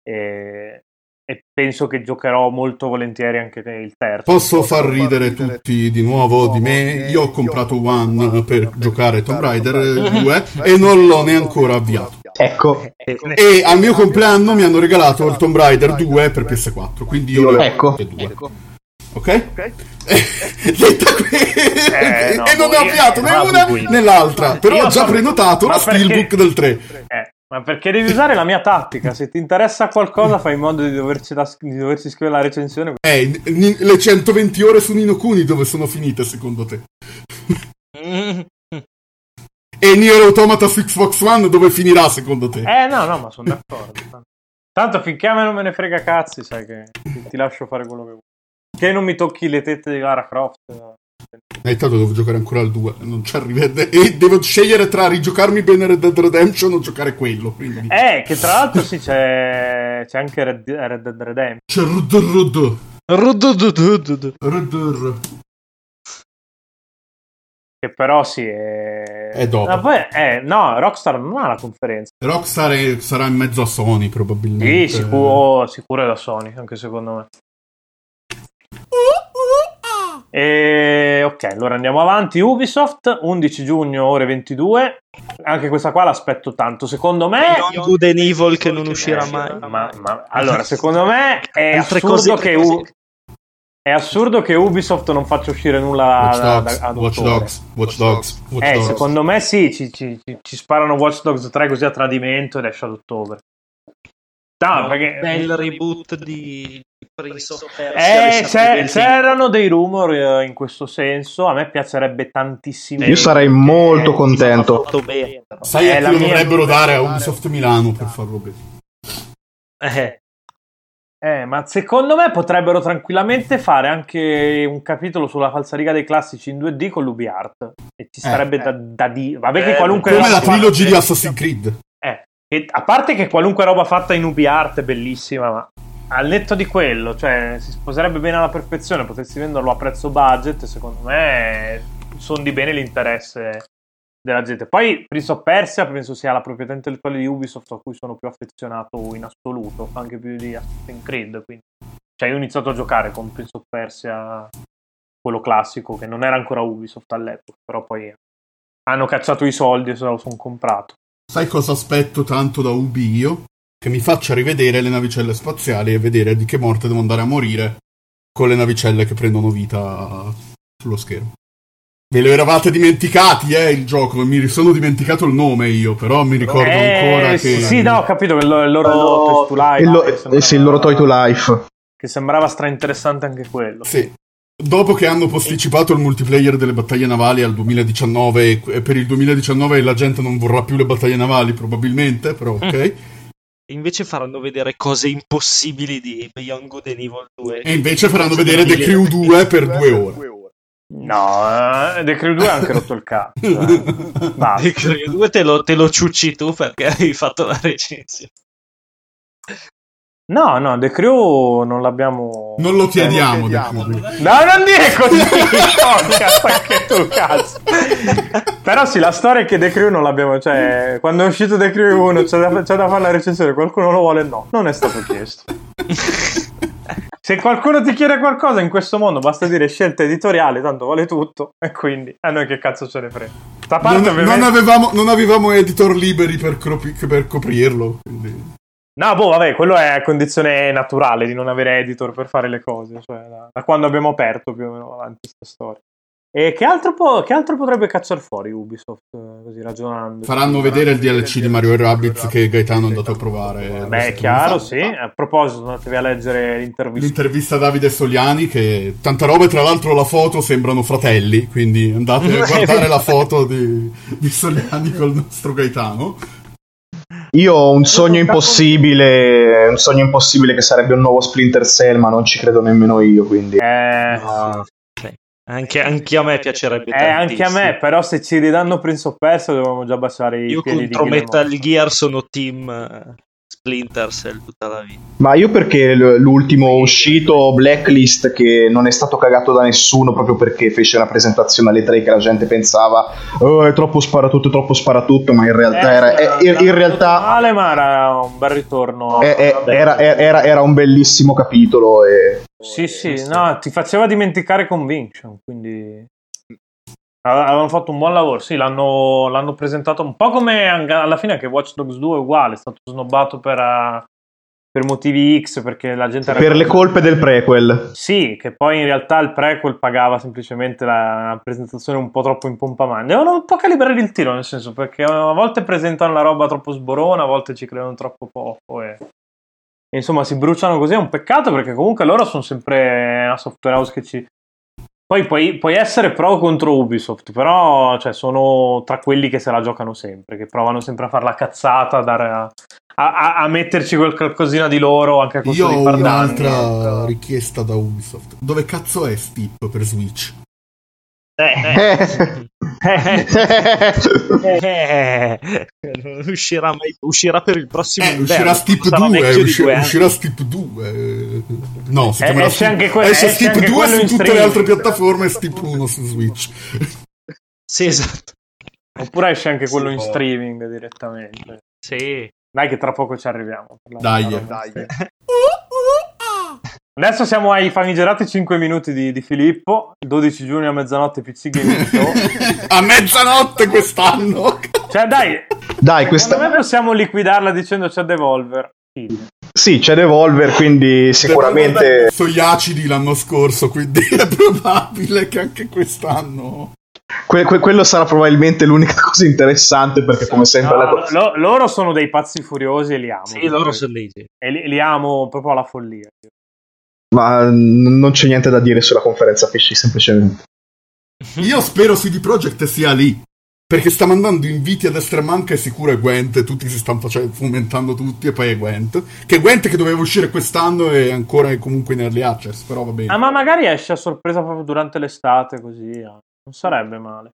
e, e penso che giocherò molto volentieri anche il terzo. Posso far ridere tutti di nuovo di me? Io ho comprato One per giocare Tomb Raider 2 e non l'ho neanche ancora avviato. Ecco, E al mio compleanno mi hanno regalato il Tomb Raider 2 per PS4, quindi io Ecco. tutte e due. Ok? Detta qui, Eh, no, e non ne ho avviato né una né l'altra. Però Io ho già prenotato la Steelbook del 3. Ma perché devi usare la mia tattica? Se ti interessa qualcosa, fai in modo di doverci, da- di doverci scrivere la recensione. Eh, le 120 ore su Nino Kuni dove sono finite secondo te? Mm. E Nier Automata su Xbox One dove finirà secondo te? Eh, no, no, ma sono d'accordo. Tanto finché a me non me ne frega cazzi, sai che ti, ti lascio fare quello che vuoi. Che non mi tocchi le tette di Lara Croft. Eh, intanto devo giocare ancora al 2, non ci arriva. E devo scegliere tra rigiocarmi bene Red Dead Redemption o giocare quello. Quindi... Eh, che tra l'altro sì, c'è, c'è anche Red, Red Dead Redemption. C'è Red Dead Rudududududu. Red Dead. Che però sì, è... È dopo. Ma poi, eh, no, Rockstar non ha la conferenza. Rockstar è- sarà in mezzo a Sony probabilmente. Sì, sicuro, sicuro è da Sony, anche secondo me. E, ok, allora andiamo avanti. Ubisoft, 11 giugno, ore 22. Anche questa qua l'aspetto tanto. Secondo me... Beyond Good and Evil che non uscirà mai. ma- ma- allora, secondo me è Altre assurdo, cose- che U- è assurdo che Ubisoft non faccia uscire nulla Watch da- Dogs, da- ad Watch ottobre. Dogs, Watch Dogs, Watch Eh, Dogs. secondo me sì, ci, ci- ci- ci sparano Watch Dogs 3 così a tradimento ed esce ad ottobre. No, perché... Bel reboot di Persia. Eh, sabbie del c'erano dei rumor eh, in questo senso. A me piacerebbe tantissimo. io sarei molto Eh, contento. Sai Eh, a mia- dovrebbero dare a Ubisoft Milano per farlo bene. Eh, Eh, ma secondo me potrebbero tranquillamente fare anche un capitolo sulla falsariga dei classici in 2D con l'UbiArt. E ci Eh. sarebbe da, da dire. Vabbè, che Eh, qualunque Come la trilogy di Assassin's Creed. Eh, che- a parte che qualunque roba fatta in UbiArt è bellissima, ma al netto di quello, cioè, si sposerebbe bene alla perfezione. Potessi venderlo a prezzo budget, secondo me sono di bene l'interesse della gente. Poi Prince of Persia penso sia la proprietà intellettuale di Ubisoft a cui sono più affezionato in assoluto, anche più di Assassin's Creed. Quindi. Cioè, io ho iniziato a giocare con Prince of Persia, quello classico, che non era ancora Ubisoft all'epoca, però poi hanno cacciato i soldi e se lo sono comprato. Sai cosa aspetto tanto da Ubi io? Che mi faccia rivedere le navicelle spaziali e vedere di che morte devo andare a morire con le navicelle che prendono vita sullo schermo. Ve lo eravate dimenticati, eh, il gioco. Mi sono dimenticato il nome io, però mi ricordo ancora Eh, che... Sì, no, ho capito che il loro, il loro Oh, to Life, Il lo- che, eh sembrava, sì, il loro Toy to Life. che sembrava strainteressante anche quello. Sì. Dopo che hanno posticipato il multiplayer delle battaglie navali al 2019, e per il 2019 la gente non vorrà più le battaglie navali, probabilmente, però ok. Invece faranno vedere cose impossibili di Beyond Good and Evil 2. E invece faranno vedere The Crew 2 per due ore. No, eh, The Crew 2 ha anche rotto il cazzo. eh. Basta. The Crew 2 te lo, te lo ciucci tu perché hai fatto la recensione. No, no, The Crew non l'abbiamo... Non lo chiediamo. Non lo chiediamo. The Crew. No, non dire così, podcast, anche tu, cazzo. Però sì, la storia è che The Crew non l'abbiamo, cioè, quando è uscito The Crew 1 c'è da, c'è da fare la recensione, qualcuno lo vuole? No, non è stato chiesto. Se qualcuno ti chiede qualcosa in questo mondo, basta dire scelta editoriale, tanto vale tutto, e quindi a noi che cazzo ce ne frega. Sta parte Non, ovviamente... non avevamo, non avevamo editor liberi per, cropi- per coprirlo. quindi- No, boh, vabbè, quello è condizione naturale di non avere editor per fare le cose, cioè da, da quando abbiamo aperto più o meno avanti questa storia. E che altro, po- che altro potrebbe cacciare fuori Ubisoft, eh, così ragionando? Faranno vedere il DLC di Mario Rabbids che Gaetano è andato a provare. Beh, è chiaro, sì. A proposito, andatevi a leggere l'intervista. L'intervista a Davide Soliani, che tanta roba, e tra l'altro la foto sembrano fratelli, quindi andate a guardare la foto di, di Soliani col nostro Gaetano. Io ho un sogno impossibile, un sogno impossibile che sarebbe un nuovo Splinter Cell, ma non ci credo nemmeno io, quindi... Eh, ok. Anche, anche a me piacerebbe eh, anche a tantissimo. me, però se ci ridanno Prince of Persia dovevamo già baciare i Io piedi di contro. Metal Gear sono team eh, Splinter Cell tutta la vita. Ma io perché l'ultimo uscito, Blacklist, che non è stato cagato da nessuno proprio perché fece una presentazione alle 3 che la gente pensava oh, è troppo sparatutto, è troppo sparatutto, ma in realtà Eh, era... eh, in, in realtà... male, ma era un bel ritorno. eh, eh, era, era- era un bellissimo capitolo e Sì, sì, no, ti faceva dimenticare Conviction, quindi avevano fatto un buon lavoro. Sì, l'hanno, l'hanno presentato un po' come anche alla fine che Watch Dogs 2 è uguale, è stato snobbato per, eh, per motivi X, perché la gente era... per le colpe del prequel. Sì, che poi in realtà il prequel pagava semplicemente la, presentazione un po' troppo in pompa mano. Devono un po' calibrare il tiro, nel senso, perché a volte presentano la roba troppo sborona, a volte ci credono troppo poco e... e insomma si bruciano così, è un peccato perché comunque loro sono sempre una software house che ci... Poi puoi, puoi essere pro contro Ubisoft, però cioè, sono tra quelli che se la giocano sempre, che provano sempre a fare la cazzata, a, dare a, a- a metterci quel qualcosina di loro anche a costo Io di ho far danni. un'altra richiesta da Ubisoft. Dove cazzo è Steep per Switch? Eh, Eh, non uscirà mai, uscirà per il prossimo Eh, uscirà sarà 2, vecchio di usci- due anni. uscirà Steep 2. No, si Eh, chiamerà esce Steep- anche que- esce esce anche 2 quello su tutte le streaming. altre piattaforme e Steep 1 su Switch. Sì, esatto. Oppure esce anche quello Sì, in streaming direttamente. Sì. Dai, che tra poco ci arriviamo. Dai, dai. Adesso siamo ai famigerati 5 minuti di, di Filippo. Il 12 giugno a mezzanotte PC Gaming Show. A mezzanotte quest'anno. Cioè, dai, Dai, secondo questa... me possiamo liquidarla dicendo c'è Devolver. Sì. Sì, c'è Devolver, quindi sicuramente... Sono gli acidi l'anno scorso, quindi è probabile che anche quest'anno. que- que- quello sarà probabilmente l'unica cosa interessante perché come sempre... No, la- lo- loro sono dei pazzi furiosi e li amo. Sì, loro sono lì. sì. E li, li amo proprio alla follia. Ma n- non c'è niente da dire sulla conferenza PC, semplicemente. Io spero CD Projekt sia lì. Perché sta mandando inviti a destra e manca e sicuro è Gwent. Tutti si stanno facendo, fomentando tutti e poi è Gwent. Che Gwent che doveva uscire quest'anno è ancora comunque in early access. Però va bene. Ah, ma magari esce a sorpresa proprio durante l'estate, così. eh. Non sarebbe male.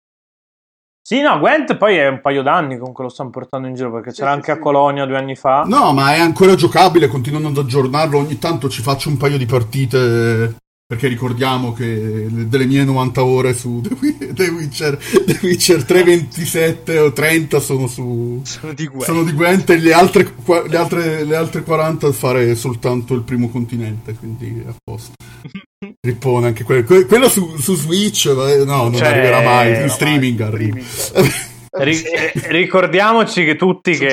Sì, no, Gwent poi è un paio d'anni comunque lo stanno portando in giro perché c'era sì, anche a sì. Colonia due anni fa. No, ma è ancora giocabile, continuano ad aggiornarlo. Ogni tanto ci faccio un paio di partite. Perché ricordiamo che le- delle mie 90 ore su The Wi- The Witcher, The Witcher 3, 27 o 30 sono su. Sono di guerra. Sono di Gwent e le altre, le, altre, le altre 40 fare soltanto il primo continente, quindi è a posto. Rippone anche quello. Que- quello su, su Switch, eh, no, non Cioè, arriverà mai. In streaming arriva. Ri- eh, ricordiamoci che tutti che,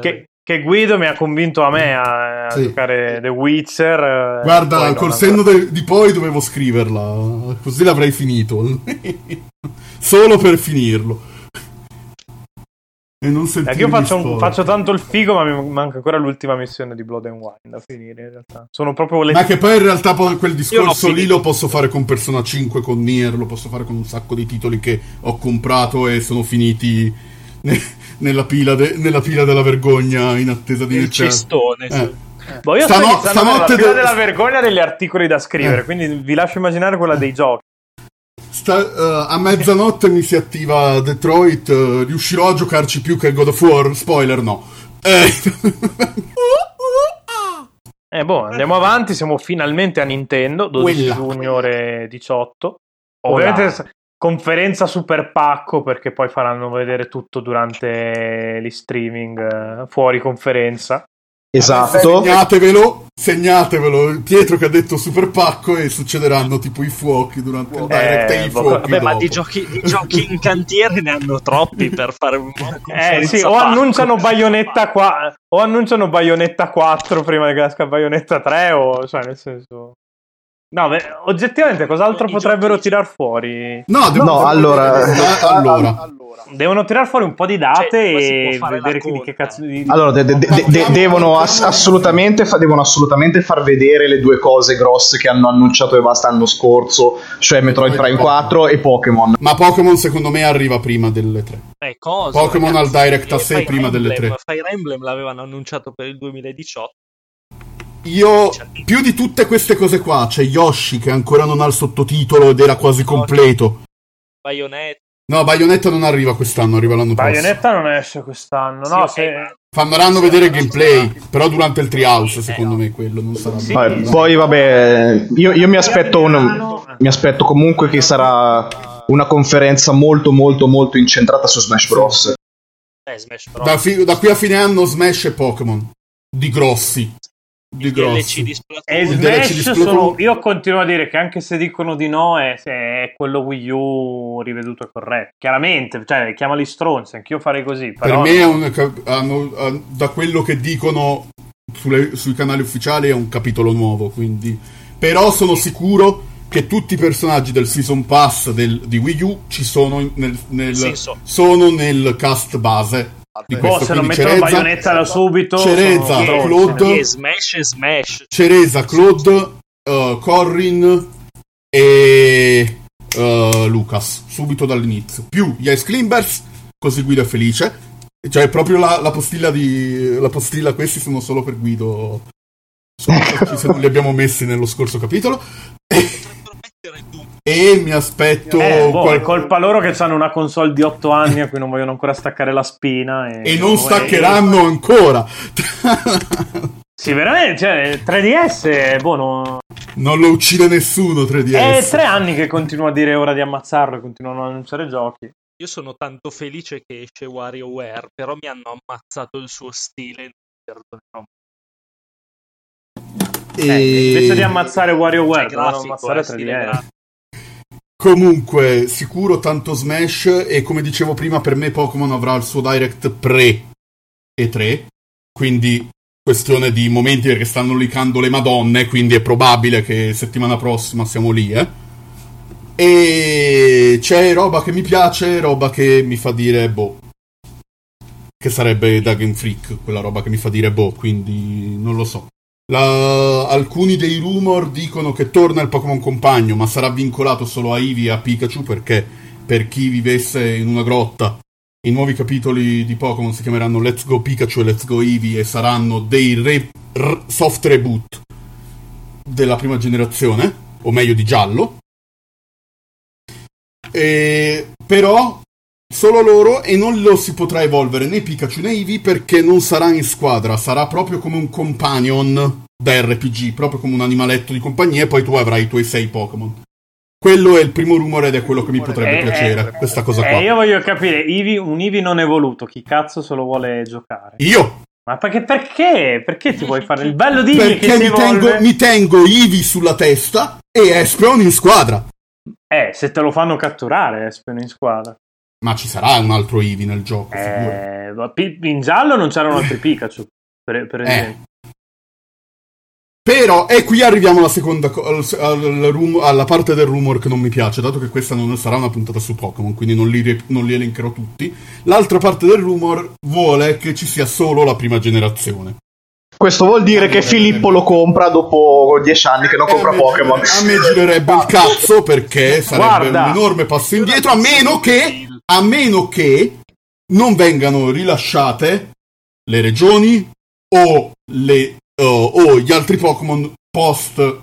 che, che Guido mi ha convinto a me a, a Sì. giocare The Witcher. eh, Guarda, col senno de- di poi dovevo scriverla, così l'avrei finito. Solo per finirlo. E non Eh, sentire io faccio, un- faccio tanto il figo, ma mi manca ancora l'ultima missione di Blood and Wine da finire. In realtà, sono proprio le. Ma che poi in realtà quel discorso lì lo posso fare con Persona 5, con Nier, lo posso fare con un sacco di titoli che ho comprato e sono finiti nella, pila de- nella pila della vergogna in attesa di il iniziare. cestone. sì. Eh. Boh, io Stano- sto stanotte de- della vergogna degli articoli da scrivere, Eh. quindi vi lascio immaginare quella dei giochi. Sta- eh, a mezzanotte mi si attiva Detroit, eh, riuscirò a giocarci più che God of War? Spoiler no. Eh, Eh, boh, andiamo avanti, siamo finalmente a Nintendo, 12 Quella. giugno ore 18. Ovviamente conferenza super pacco perché poi faranno vedere tutto durante gli streaming eh, fuori conferenza. Esatto. Segnatevelo, segnatevelo. Pietro che ha detto super pacco e succederanno tipo i fuochi durante il direct e i fuochi Vabbè, ma dopo. di giochi, di giochi in cantiere ne hanno troppi per fare un Eh sì, o annunciano Bayonetta qua, o annunciano Bayonetta 4 prima che esca Bayonetta 3 o cioè nel senso No, beh, oggettivamente cos'altro I potrebbero tirar fuori? No, devo- No, allora- Eh, allora. Devono tirar fuori un po' di date Cioè, e vedere conta. che cazzo di Allora, de- de- de- de- devono, ass- assolutamente fa- devono assolutamente far vedere le due cose grosse che hanno annunciato e basta l'anno scorso, cioè Metroid Prime 4 e Pokémon. Ma Pokémon secondo me arriva prima delle tre. Eh, cosa, Pokémon ragazzi? al Direct a E sé Fire prima delle Emblem- tre. Fire Emblem l'avevano annunciato per il 2018. Io, più di tutte queste cose qua, c'è Yoshi che ancora non ha il sottotitolo ed era quasi completo. Bayonetta. No, Bayonetta non arriva quest'anno, arriva l'anno prossimo. Bayonetta non esce quest'anno, Sì, no, ok, se... ma- Faranno vedere il gameplay, però durante il Treehouse, secondo me, quello non sarà. Sì. Vabbè, poi vabbè, io, io mi aspetto un- mi aspetto comunque che sarà una conferenza molto molto molto incentrata su Smash Bros. Eh, Smash Bros. Da, fi- da qui a fine anno Smash e Pokémon. Di grossi. Di DLC di E Splatoon. DLC di sono, Splatoon. io continuo a dire che anche se dicono di no è, è quello Wii U riveduto e corretto. Chiaramente, cioè, chiamali stronzi, anch'io farei così. Per Però me è un, hanno- han- da quello che dicono sulle- sui canali ufficiali è un capitolo nuovo, quindi... Però sono sicuro che tutti i personaggi del Season Pass del- di Wii U ci sono nel, nel- Sì, so. sono nel cast base di boh, questo. se non mettono Cereza, Bayonetta da subito... Cereza, sono. Claude- Smash e Smash. Ceresa, Claude, uh, Corrin e uh, Lucas, subito dall'inizio. Più gli Ice Climbers, così Guido è felice. Cioè, proprio la, la postilla di. La postilla, questi sono solo per Guido. Sono se non li abbiamo messi nello scorso capitolo. E mi aspetto. Eh, boh, qual- è colpa loro che hanno una console di 8 anni a cui non vogliono ancora staccare la spina. E, E non e- staccheranno ancora. Sì, veramente, cioè, 3DS, boh, no- non lo uccide nessuno 3DS. È tre anni che continuo a dire ora di ammazzarlo e continuano a annunciare giochi. Io sono tanto felice che esce WarioWare, però mi hanno ammazzato il suo stile. perdonerò. Eh, invece di ammazzare WarioWare, È dovevano ammazzare eh, stile 3DS. Comunque, sicuro tanto Smash e come dicevo prima, per me Pokémon avrà il suo direct pre E3, quindi questione di momenti perché stanno licando le madonne, quindi è probabile che settimana prossima siamo lì, eh. E c'è roba che mi piace, roba che mi fa dire boh. Che sarebbe da Game Freak, quella roba che mi fa dire boh, quindi non lo so. La- alcuni dei rumor dicono che torna il Pokémon Compagno, ma sarà vincolato solo a Eevee e a Pikachu perché per chi vivesse in una grotta i nuovi capitoli di Pokémon si chiameranno Let's Go Pikachu e Let's Go Eevee e saranno dei re- r- soft reboot della prima generazione, o meglio di giallo. E- però solo loro e non lo si potrà evolvere né Pikachu né Eevee perché non sarà in squadra, sarà proprio come un companion da RPG, proprio come un animaletto di compagnia e poi tu avrai i tuoi sei Pokémon. Quello è il primo rumore ed è quello che mi potrebbe Eh, piacere, eh, questa cosa Eh, qua. io voglio capire, Eevee- un Eevee non evoluto, chi cazzo se lo vuole giocare? Io, Ma perché, perché? Perché ti vuoi fare il bello di Eevee che perché si mi tengo, mi tengo Eevee sulla testa e Espeon in squadra. Eh, se te lo fanno catturare, Espeon in squadra. Ma ci sarà un altro Eevee nel gioco. Eh, ma pi- in giallo non c'erano altri Pikachu, per, per Eh. esempio. Però, e qui arriviamo alla seconda co- al- al rum- alla parte del rumor che non mi piace, dato che questa non sarà una puntata su Pokémon, quindi non li, re- non li elencherò tutti. L'altra parte del rumor vuole che ci sia solo la prima generazione. Questo vuol dire che Filippo lo compra dopo 10 anni che non a compra me Pokémon. A me girerebbe il cazzo perché sarebbe Guarda. un enorme passo indietro, a meno che, a meno che non vengano rilasciate le regioni o, le, uh, o gli altri Pokémon post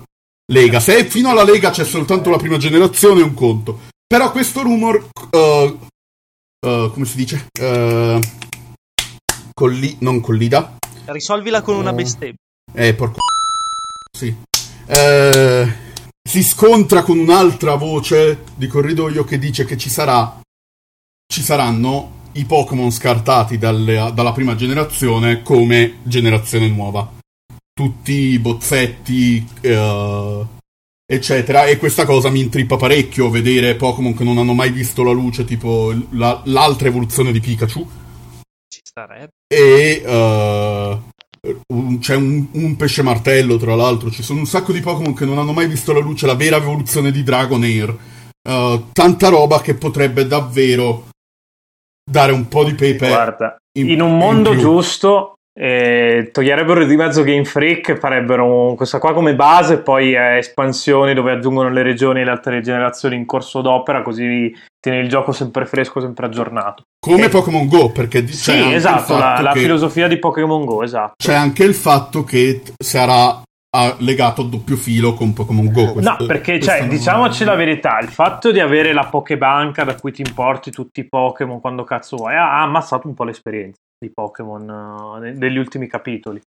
Lega. Se fino alla Lega c'è soltanto la prima generazione è un conto. Però questo rumor, uh, uh, come si dice? Uh, colli- non collida. Risolvila con una Eh. bestemmia. Eh, porco. Sì. Eh, si scontra con un'altra voce di corridoio che dice che ci sarà ci saranno i Pokémon scartati dalle- dalla prima generazione come generazione nuova. Tutti i bozzetti, eh, eccetera. E questa cosa mi intrippa parecchio vedere Pokémon che non hanno mai visto la luce, tipo la- l'altra evoluzione di Pikachu. Ci starebbe. E eh, un- c'è un, un pesce martello, tra l'altro. Ci sono un sacco di Pokémon che non hanno mai visto la luce, la vera evoluzione di Dragonair. Eh, tanta roba che potrebbe davvero dare un po' di pepe. Guarda, in- in, un in mondo più. giusto eh, toglierebbero di mezzo Game Freak e farebbero questa qua come base e poi eh, espansioni dove aggiungono le regioni e le altre generazioni in corso d'opera così tieni il gioco sempre fresco, sempre aggiornato. Come Eh, Pokémon Go, perché c'è Sì, esatto, la, la che- filosofia di Pokémon Go, esatto. C'è anche il fatto che sarà ah, legato a doppio filo con Pokémon Go. questo- No, perché cioè, diciamoci la verità, il fatto di avere la Pokébanca da cui ti importi tutti i Pokémon quando cazzo vuoi ha ha ammazzato un po' l'esperienza di Pokémon degli ultimi capitoli.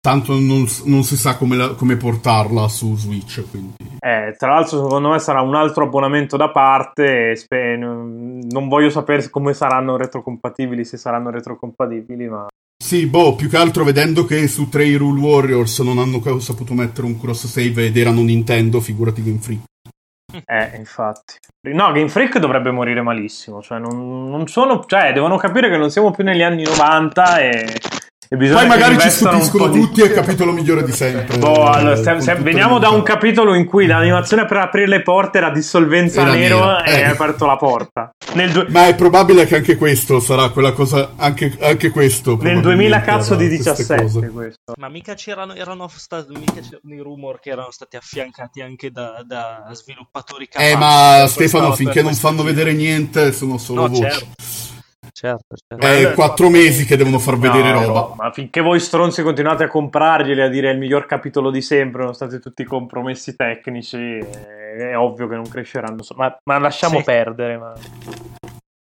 Tanto non, non si sa come, la- come portarla su Switch, quindi... Eh, tra l'altro, secondo me sarà un altro abbonamento da parte. spe- non non voglio sapere come saranno retrocompatibili, se saranno retrocompatibili, ma Sì, boh, più che altro vedendo che su Trail Rule Warriors non hanno saputo mettere un cross save ed erano Nintendo, figurati Game Freak. eh, infatti. No, Game Freak dovrebbe morire malissimo. Cioè, non, non sono. Cioè, devono capire che non siamo più negli anni 90 e. e bisogna Poi magari ci stupiscono di- tutti e il capitolo migliore di sempre. Boh, allora, Eh, se- se- veniamo da un capitolo in cui l'animazione per aprire le porte era dissolvenza Era nero nera, e eh. hai aperto la porta. Nel, du- Ma è probabile che anche questo sarà quella cosa. Anche, anche questo. nel probabilmente 2000 cazzo di avrà queste 17 cose. questo. Ma mica c'erano, erano stati, mica c'erano i rumor che erano stati affiancati anche da, da sviluppatori capaci. Eh, ma Stefano, finché non fanno giro. vedere niente, sono solo No, voci. certo. Certo, certo. È Ma- quattro mesi che devono far vedere No, roba. Ma finché voi stronzi continuate a comprarglieli a dire è il miglior capitolo di sempre, nonostante tutti i compromessi tecnici, è, è ovvio che non cresceranno. Ma, ma lasciamo Sì. perdere. ma-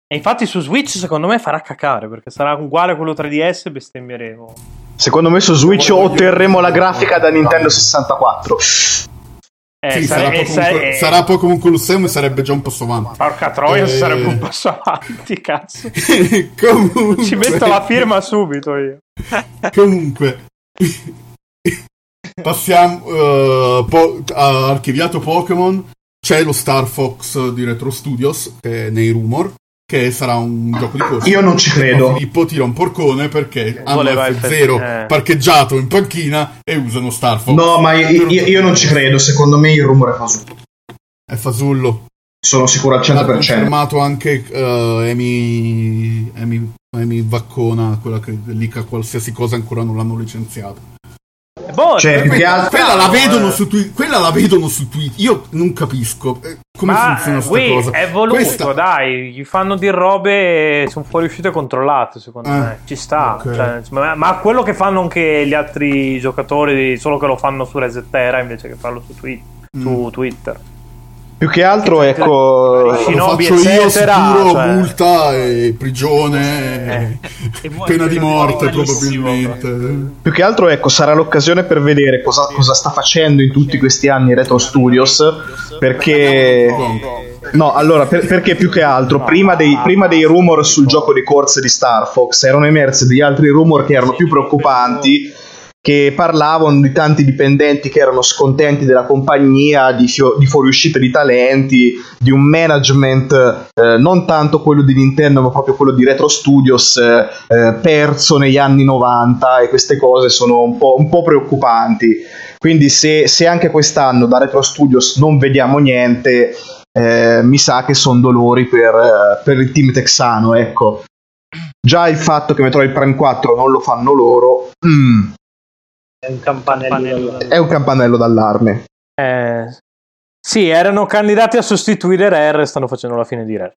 E infatti su Switch secondo me farà cacare perché sarà uguale a quello 3DS e bestemmieremo. Secondo me su Switch otterremo la grafica da Nintendo 64. Eh, Sì, sare- sarà, e Pokémon, sa- eh, sarà Pokémon Colosseum e sarebbe già un passo avanti. Porca troia, Eh. sarebbe un passo avanti, cazzo. Comunque, Ci metto la firma subito io. Comunque, passiamo. eh, po- archiviato Pokémon. C'è lo Star Fox di Retro Studios, che è nei rumor, che sarà un gioco di corsa. Io non ci credo. Filippo tira un porcone perché hanno Voleva il F0 F- eh. parcheggiato in panchina e usano Star Fox. No, ma io, io- io non ci credo. Secondo me il rumore è fasullo. È fasullo. Sono sicuro al Ha 100%. confermato anche Amy, Amy, Amy Vaccona, quella che lica qualsiasi cosa ancora non l'hanno licenziato. Boh, Cioè, altro- Quella la vedono eh. su Twitter. Quella la vedono su Twitter. Io non capisco eh, come ma funziona sta Wii cosa. è voluto, Questa- dai, gli fanno dire robe sono fuoriuscite controllate, secondo Eh, me. Ci sta. ok. Cioè, ma, ma quello che fanno anche gli altri giocatori, solo che lo fanno su Resetera invece che farlo su, Twi- Mm. su Twitter. Più che altro, ecco. Lo Shinobi, faccio io eccetera, sicuro, cioè- multa e prigione, Eh. E vuoi pena di morte probabilmente. Più che altro, ecco, sarà l'occasione per vedere cosa, cosa sta facendo in tutti questi anni Retro Studios. Perché. No, allora, per- perché più che altro, prima dei, prima dei rumor sul gioco di corse di Star Fox, erano emersi degli altri rumor che erano più preoccupanti, che parlavano di tanti dipendenti che erano scontenti della compagnia, di, fio- di fuoriuscita di talenti, di un management eh, non tanto quello di Nintendo, ma proprio quello di Retro Studios, eh, eh, perso negli anni 90 e queste cose sono un po', un po' preoccupanti. Quindi se, se anche quest'anno da Retro Studios non vediamo niente, eh, mi sa che sono dolori per, eh, per il team texano, ecco. Già il fatto che Metroid Prime 4 non lo fanno loro mm, È un campanello. è un campanello d'allarme. Eh, sì, erano candidati a sostituire Rare e stanno facendo la fine di Rare.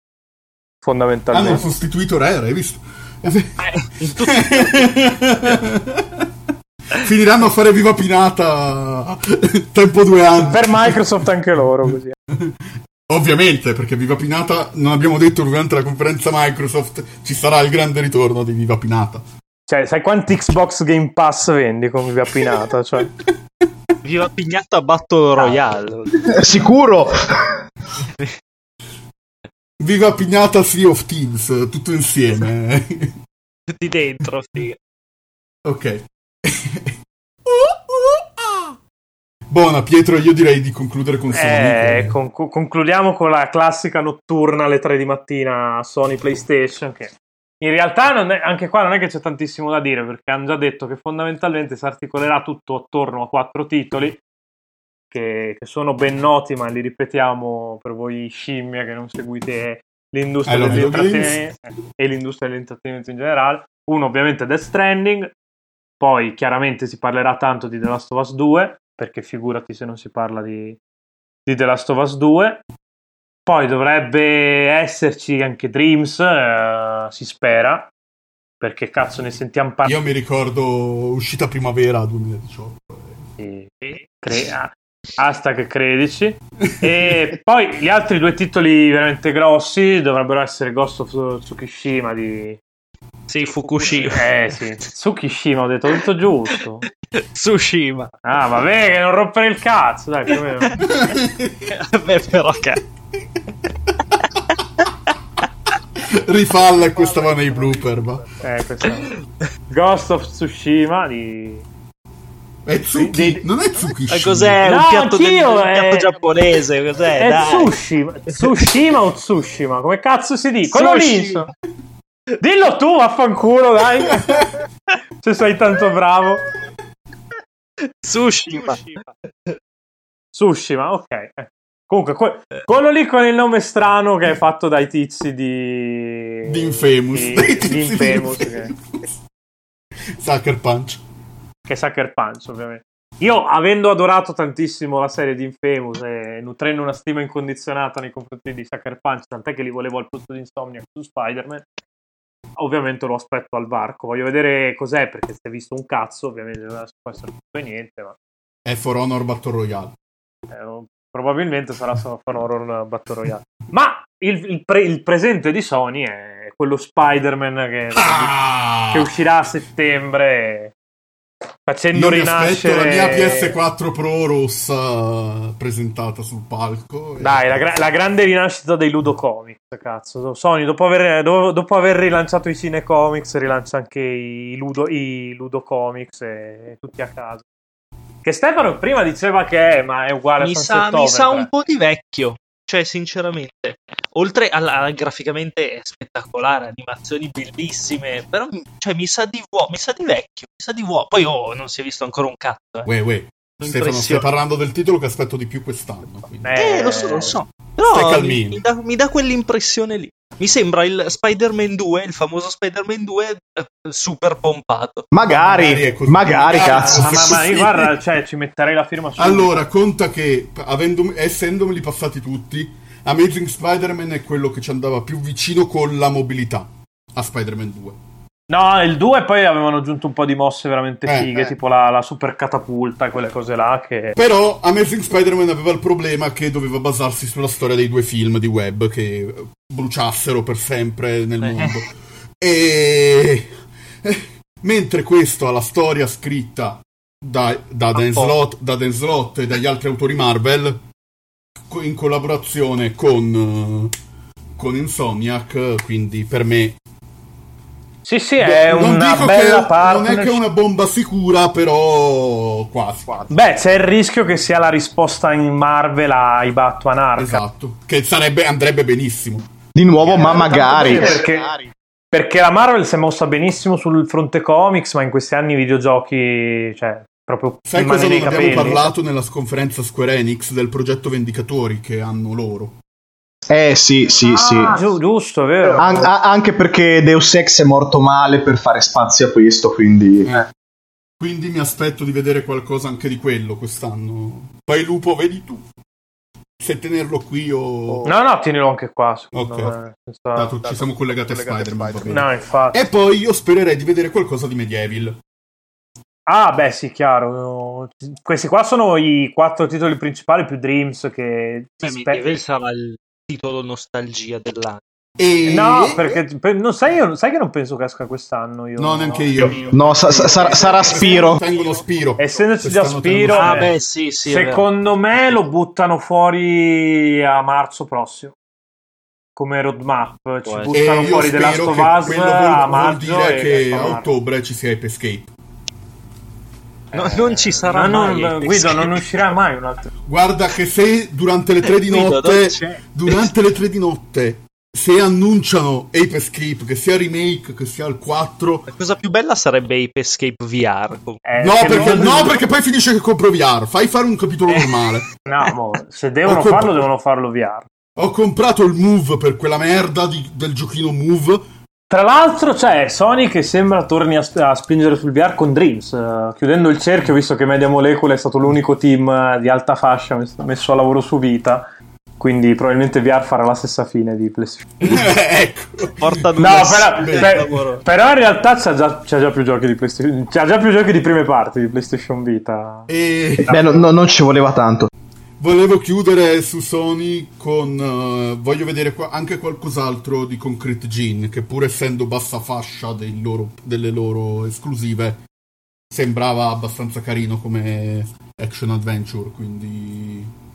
Hanno Fondamentalmente. sostituito Rare, hai visto? tutti- Finiranno a fare viva pinata tempo due anni. Per Microsoft anche loro, così. Ovviamente, perché Viva Pinata, non abbiamo detto durante la conferenza Microsoft, ci sarà il grande ritorno di Viva Pinata. Cioè, sai quanti Xbox Game Pass vendi con Via Pinata? Cioè, Viva Pignata Battle Royale. Eh, Sicuro? Viva Pignata Sea of Thieves, tutto insieme. Tutti dentro, figa. ok. Buona Pietro, io direi di concludere con Sony. Eh, con- concludiamo con la classica notturna alle 3 di mattina Sony PlayStation. Che in realtà è- anche qua non è che c'è tantissimo da dire perché hanno già detto che fondamentalmente si articolerà tutto attorno a quattro titoli che, che sono ben noti, ma li ripetiamo per voi scimmie che non seguite l'industria dell'intrattenimento e l'industria dell'intrattenimento in generale. Uno, ovviamente, Death Stranding. Poi, chiaramente, si parlerà tanto di The Last of Us 2, perché figurati se non si parla di, di The Last of Us 2. Poi dovrebbe esserci anche Dreams, eh, si spera, perché cazzo ne sentiamo parlare. Io mi ricordo uscita primavera 2018. Cre- ah, hashtag credici. E poi gli altri due titoli veramente grossi dovrebbero essere Ghost of Tsukushima di... Sì, Fukushima. Eh sì, Tsukishima ho detto tutto giusto. Tsushima. Ah vabbè che non rompere il cazzo, dai. Vabbè, però che... Rifalla questa va nei blooper, ma... Eh, questo è. Ghost of Tsushima di... È Tsuki, Di- non è Tsuki. Ma cos'è? No, un piatto, del- anch'io, un piatto eh. giapponese? Cos'è? È Dai. Tsushima. Tsushima o Tsushima? Come cazzo si dice? Quello lì. Dillo tu, vaffanculo, dai. Se sei tanto bravo. Tsushima. Tsushima, ok. Eh. Comunque, que- quello lì con il nome strano che è fatto dai tizi di... Di Infamous. Di, Dai di tizi di Infamous, che, Infamous. Sucker Punch. che è Sucker Punch, ovviamente. Io, avendo adorato tantissimo la serie di Infamous e nutrendo una stima incondizionata nei confronti di Sucker Punch, tant'è che li volevo al posto di Insomniac su Spider-Man, ovviamente lo aspetto al varco. Voglio vedere cos'è, perché si è visto un cazzo, ovviamente non può essere tutto e niente, ma È For Honor Battle Royale. eh, probabilmente sarà solo For Horror Battle Royale. Ma il, il pre- il presente di Sony è quello Spider-Man che, Ah! che uscirà a settembre, facendo Io rinascere... la mia PS4 Pro rossa presentata sul palco. e- Dai, la, gra- la grande rinascita dei Ludocomics, cazzo. Sony, dopo aver, do- dopo aver rilanciato i Cinecomics, rilancia anche i, Ludo- i Ludocomics e tutti a casa. Che Stefano prima diceva che è, ma è uguale Mi a sa, Sunset mi sa un po' di vecchio. Cioè, sinceramente, oltre alla, graficamente è spettacolare, animazioni bellissime, però cioè, mi sa di vuoto, mi sa di vecchio, mi sa di vuoto. Poi oh, non si è visto ancora un cazzo. Eh, Uè, uè. Stefano, stai parlando del titolo che aspetto di più quest'anno. quindi. Eh, lo so, lo so. Però mi, calmino. mi dà, mi dà quell'impressione lì. Mi sembra il Spider-Man 2, il famoso Spider-Man 2 eh, super pompato. Magari Magari, magari, cazzo. Ma, ma, ma io guarda, cioè, ci metterei la firma su. Allora, conta che, avendo, essendomeli passati tutti, Amazing Spider-Man è quello che ci andava più vicino con la mobilità a Spider-Man 2. No, il 2 poi avevano aggiunto un po' di mosse veramente Eh, fighe, eh. tipo la, la super catapulta e quelle cose là che... Però Amazing Spider-Man aveva il problema che doveva basarsi sulla storia dei due film di web che bruciassero per sempre nel Eh. mondo. E... eh, Mentre questo ha la storia scritta da, da, Dan. Slott, da Dan Slott e dagli altri autori Marvel in collaborazione con, eh, con Insomniac, quindi per me Sì, sì, è non una dico bella che parte. non è che è una bomba sicura, però quasi. Beh, c'è il rischio che sia la risposta in Marvel ai Batman Arkham. Esatto, che sarebbe, andrebbe benissimo. Di nuovo, ma magari. perché, perché la Marvel si è mossa benissimo sul fronte comics, ma in questi anni i videogiochi, cioè, proprio Sai cosa non abbiamo parlato nella conferenza Square Enix del progetto Vendicatori che hanno loro? Eh sì, sì, sì. Ah, giu- giusto, vero. An- a- anche perché Deus Ex è morto male per fare spazio a questo, quindi... Eh. Quindi mi aspetto di vedere qualcosa anche di quello quest'anno. Poi Lupo, vedi tu. Se tenerlo qui o... No, no, tienilo anche qua, secondo Ok. me. senza- Dato ci siamo collegati a Spider-Man. bene. No, infatti. E poi io spererei di vedere qualcosa di Medieval. Ah, beh, sì, chiaro. Questi qua sono i quattro titoli principali più Dreams che... Beh, spe- Medieval sarà il titolo nostalgia dell'anno. E... No, perché pe- non sai, io- sai che non penso che esca quest'anno. Io, No, neanche io. No, sa- sa- sarà, sarà Spiro. Tengono Spiro. Essendoci già Spiro, Ah, eh, beh, sì, sì. secondo me lo buttano fuori a marzo prossimo. Come roadmap, ci. E buttano fuori The Last of Us vuol, a vuol maggio. dire e che a ottobre ci sia Ape Escape. No, non ci sarà Ma mai. non, Guido, non uscirà mai un altro. Guarda che se durante le tre di Guido, notte, c'è? durante le tre di notte, se annunciano Ape Escape, che sia remake, che sia il 4, La cosa più bella sarebbe Ape Escape VR. Eh, no, perché, non- no, perché poi finisce che compro VR. Fai fare un capitolo normale. No, mo, se devono comp- farlo, devono farlo VR. Ho comprato il Move per quella merda di- del giochino Move. Tra l'altro c'è Sony che sembra torni a, a spingere sul VR con Dreams, eh, chiudendo il cerchio visto che Media Molecule è stato l'unico team eh, di alta fascia mes- messo a lavoro su vita, quindi probabilmente VR farà la stessa fine di PlayStation. ecco. Porta due No, però, per però in realtà c'ha già, c'ha già più giochi di PlayStation, c'ha già più giochi di prime parti di PlayStation Vita. E Beh, no- no- non ci voleva tanto. Volevo chiudere su Sony con... eh, voglio vedere qua- anche qualcos'altro di Concrete Gene, che pur essendo bassa fascia loro- delle loro esclusive, sembrava abbastanza carino come action adventure, quindi...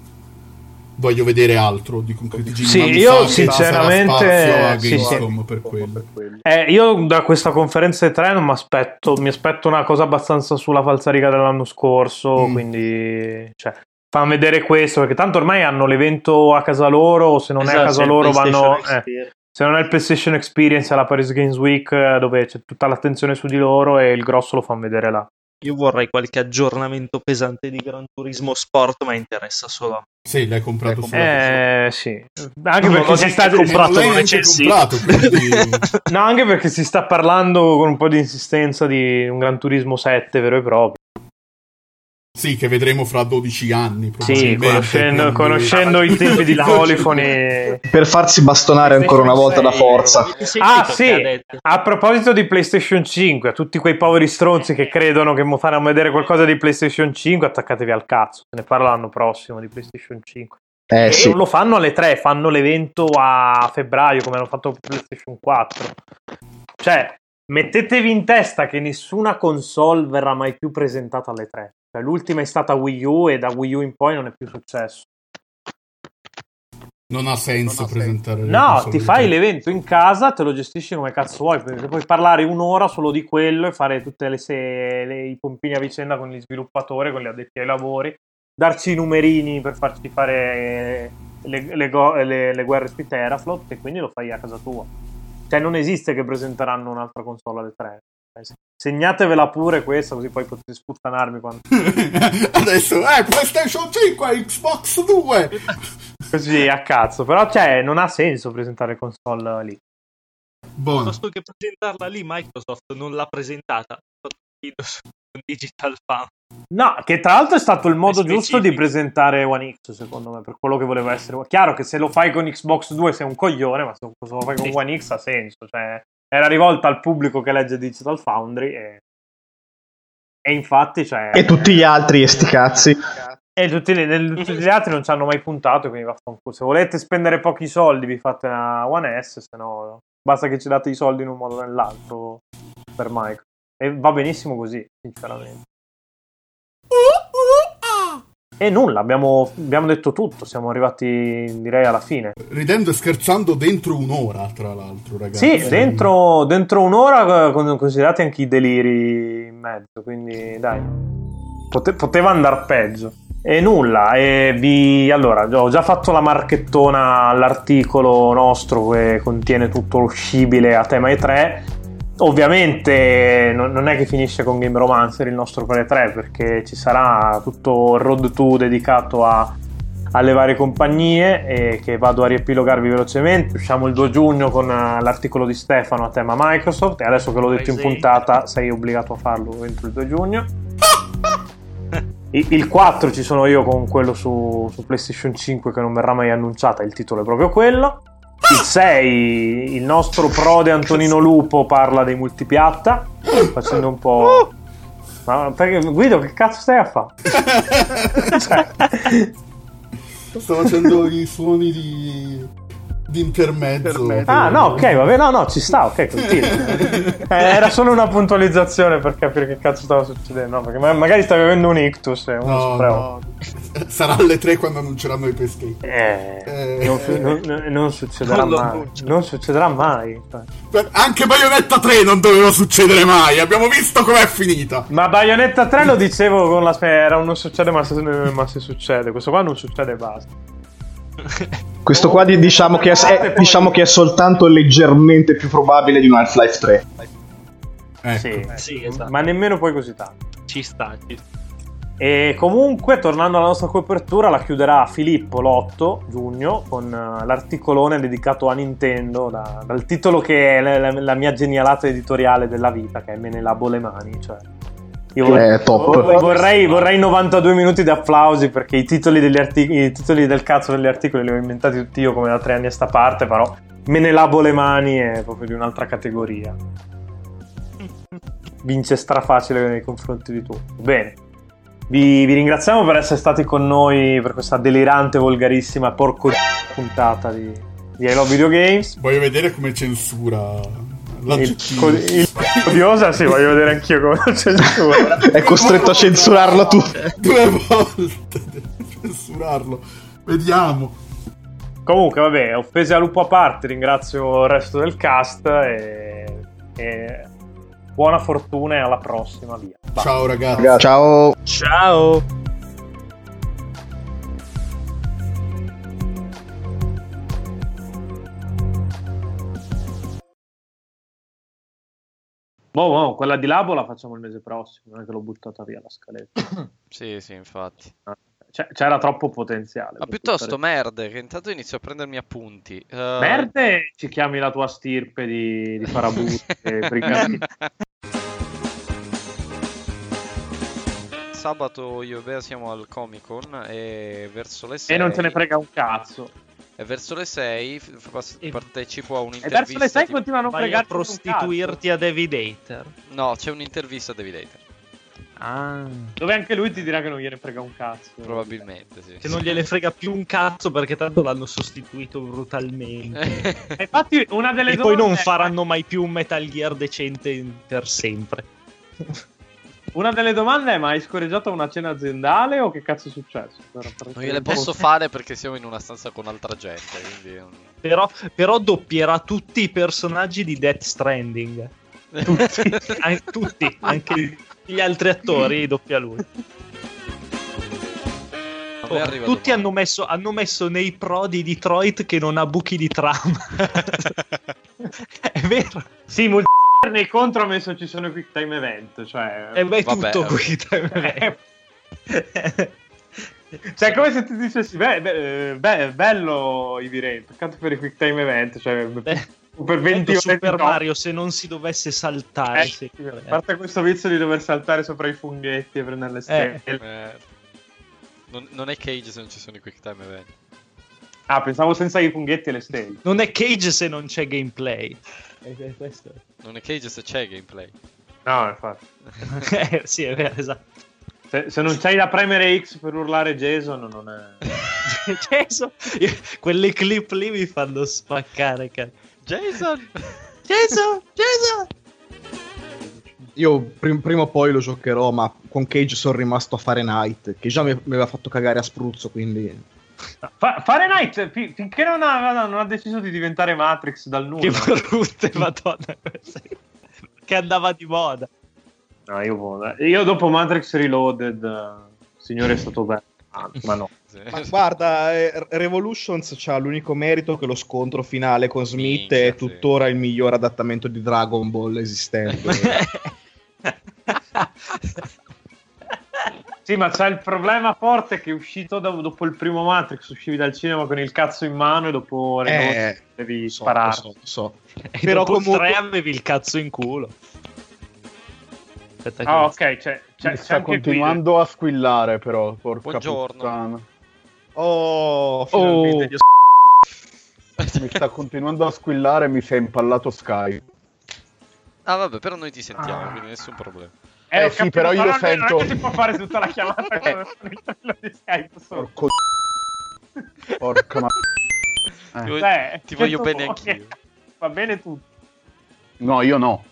Voglio vedere altro di Concrete Gene. Sì, io sinceramente- sì, sì. per quello. Eh, io da questa conferenza 3 non mi aspetto, mi aspetto una cosa abbastanza sulla falsariga dell'anno scorso, Mm. quindi cioè, fanno vedere questo, perché tanto ormai hanno l'evento a casa loro, o se non è a Esatto, casa loro vanno... eh, se non è il PlayStation Experience alla Paris Games Week eh, dove c'è tutta l'attenzione su di loro e il grosso lo fanno vedere là. Io vorrei qualche aggiornamento pesante di Gran Turismo Sport, ma interessa solo a me. Sì, l'hai comprato solo Eh sì, anche Non perché si sta comprato, recensito. comprato, quindi... No, anche perché si sta parlando con un po' di insistenza di un Gran Turismo 7 vero e proprio. Sì, che vedremo fra 12 anni. Sì, conoscendo, quindi- conoscendo i tempi di Polifoni. Per farsi bastonare ancora una volta da forza. Ah, che sì. A proposito di PlayStation 5, a tutti quei poveri stronzi che credono che mo faranno vedere qualcosa di PlayStation 5, attaccatevi al cazzo. Se ne parla l'anno prossimo di PlayStation 5. Eh E sì. non lo fanno alle 3, fanno l'evento a febbraio come hanno fatto con PlayStation 4. Cioè, mettetevi in testa che nessuna console verrà mai più presentata alle 3. Cioè, l'ultima è stata Wii U e da Wii U in poi non è più successo. Non ha senso presentare le No, ti fai l'evento in casa, te lo gestisci come cazzo vuoi, perché puoi parlare un'ora solo di quello e fare tutte le, se- le- i pompini a vicenda con gli sviluppatori, con gli addetti ai lavori, darci i numerini per farci fare le, le go- le- le guerre sui teraflop e quindi lo fai a casa tua. Cioè non esiste che presenteranno un'altra console alle 3. Segnatevela pure questa, così poi potete sputtanarmi quando... Adesso, eh, PlayStation 5, Xbox 2. Così a cazzo. Però cioè, non ha senso presentare console lì. Buono. Piuttosto che presentarla lì, Microsoft non l'ha presentata Digital Fan. No, che tra l'altro è stato il modo giusto di presentare One X, secondo me, per quello che voleva essere. Chiaro che se lo fai con Xbox 2 sei un coglione, ma se lo fai con. One X ha senso. Cioè, era rivolta al pubblico che legge Digital Foundry e, e infatti, cioè... E tutti gli altri, e sti cazzi. E tutti, tutti gli altri non ci hanno mai puntato, quindi vaffanculo. Se volete spendere pochi soldi vi fate una One S, se no basta che ci date i soldi in un modo o nell'altro per Microsoft. E va benissimo così, sinceramente. E nulla, abbiamo, abbiamo detto tutto, siamo arrivati direi alla fine. Ridendo e scherzando dentro un'ora, tra l'altro, ragazzi. Sì, dentro, dentro un'ora eh, con- considerati anche i deliri in mezzo, quindi dai, Pote- poteva andare peggio. E nulla, e vi... allora, ho già fatto la marchettona all'articolo nostro che contiene tutto lo scibile a tema E3. Ovviamente non non è che finisce con Game Romancer il nostro pre 3 perché ci sarà tutto il road to dedicato a, alle varie compagnie e che vado a riepilogarvi velocemente. Usciamo il 2 giugno con eh, l'articolo di Stefano a tema Microsoft e adesso che l'ho detto in puntata sei obbligato a farlo entro il 2 giugno. Il 4 ci sono io con quello su, su PlayStation 5 che non verrà mai annunciata, il titolo è proprio quello. Il 6, il nostro prode Antonino Lupo parla dei multipiatta, facendo un po'... Ma perché, Guido, che cazzo stai a fare? Cioè, Sto facendo i suoni di... di intermezzo. Ah, no, ok, vabbè, no, no, ci sta, ok, continua. Eh, era solo una puntualizzazione per capire che cazzo stava succedendo, no? Perché ma- magari stavi avendo un ictus e uno No, no. Sarà alle 3 quando annunceranno i peschi. Eh, Eh. non, non- non- succederà mai. Non succederà mai. Anche Bayonetta 3 non doveva succedere mai. Abbiamo visto com'è finita. Ma Bayonetta 3 lo dicevo con la era un non succede ma se, ma se succede. Questo qua non succede e basta. Questo qua di- diciamo che, è, è- diciamo che è soltanto leggermente più probabile di un Half-Life 3. Ecco. Sì, Sì, esatto. ma nemmeno poi così tanto. Ci sta, ci sta. E comunque, tornando alla nostra copertura, la chiuderà Filippo l'8 giugno con eh, l'articolone dedicato a Nintendo, da- dal titolo che è la, la- la mia genialata editoriale della vita, che è Me ne lavo le mani. Cioè, io vorrei, Eh, top. vor- vorrei, vorrei 92 minuti di applausi perché i titoli, degli artic- i titoli del cazzo degli articoli li ho inventati tutti io come da tre anni a sta parte, però Me ne lavo le mani è proprio di un'altra categoria. Vince strafacile nei confronti di tutti. Bene. Vi, vi ringraziamo per essere stati con noi per questa delirante, volgarissima, porco di puntata di, di I Love Video Games. Voglio vedere come censura Il, l'aggettivo. il odiosa, sì, voglio vedere anch'io come lo censura. È costretto a censurarlo tu. Due volte censurarlo. Vediamo. Comunque, vabbè, offese a lupo a parte, ringrazio il resto del cast e, e buona fortuna e alla prossima, via. Ciao ragazzi. Ciao. Ciao! Boh, boh, quella di Labo la facciamo il mese prossimo, non è che l'ho buttata via la scaletta. Sì, sì, infatti. Cioè, c'era troppo potenziale. Ma piuttosto buttare- merde, che intanto inizio a prendermi appunti. Eh, Merde ci chiami la tua stirpe di, di farabutte, brigati. Sabato io e Bea siamo al Comic Con e verso le 6 e non te ne frega un cazzo. E verso le 6 f- f- E- partecipo a E un'intervista. verso le 6 tipo- continua a non Vai a fregarti prostituirti a David Hater. No, c'è un'intervista a David Hater. Ah. Dove anche lui ti dirà che non gliene frega un cazzo. Probabilmente, sì. Che non gliene frega più un cazzo perché tanto l'hanno sostituito brutalmente. E infatti una delle e poi non è- faranno mai più un Metal Gear decente per sempre. Una delle domande è: ma hai scorreggiato una cena aziendale o che cazzo è successo? Non gliele posso fare perché siamo in una stanza con altra gente, quindi... Però, però doppierà tutti i personaggi di Death Stranding. Tutti, An- tutti, anche gli altri attori doppia lui. Arriva tutti hanno messo, hanno messo nei pro di Detroit che non ha buchi di trama. è vero. Sì, multi- nei contro ha messo ci sono i quick time event. Cioè, E beh, è Vabbè. tutto qui. Eh. cioè, è come se ti dicessi: beh, beh, eh, beh, bello i Rain. Peccato per i quick time event. Cioè, Beh, per 20 Bello Super. Mario se non si dovesse saltare. Eh, sì. a parte questo vizio di dover saltare sopra i funghetti e prendere le stelle. Eh, non, non è Cage se non ci sono i quick time event. Ah, pensavo senza i funghetti e le stelle. Non è Cage se non c'è gameplay. Eh, eh, questo- Non è Cage se c'è gameplay. No, infatti. Eh, sì, è vero, esatto. Se, se non c'hai da premere X per urlare Jason, non è. Jason, io- quelle clip lì mi fanno spaccare. cazzo. Jason! Jason, Jason. Io prim- prima o poi lo giocherò, ma con Cage sono rimasto a Fahrenheit, che già mi, mi aveva fatto cagare a spruzzo, quindi... Fa- Fahrenheit, fi- finché non ha, non ha deciso di diventare Matrix dal nulla. Che brutte, madonna. Che andava di moda. No, io, io dopo Matrix Reloaded, signore, è stato bello. Ah, ma no. Sì. Ma guarda, eh, Revolutions c'ha l'unico merito che lo scontro finale con Smith Minchia, è sì. tuttora il miglior adattamento di Dragon Ball esistente. Sì, ma c'è il problema forte che è uscito da- dopo il primo Matrix, uscivi dal cinema con il cazzo in mano e dopo Reloaded eh, devi so, sparare. so, so. E Però dopo comunque- tre avevi il cazzo in culo. Aspetta che- Ah, ok, c'è, c'è, sta anche qui- continuando a squillare, però. Porca Buongiorno. puttana. Oh, finalmente Oh. Dio Mi sta continuando a squillare e mi si è impallato Skype. Ah vabbè, però noi ti sentiamo, Ah. quindi nessun problema. Eh ho sì, capito, però io è- sento- Non è che si può fare tutta la chiamata con il di Skype solo. Porco... Porca ma... Eh. Ti voglio, Cioè, ti voglio tu- bene anch'io. Va bene tutto. No, io no.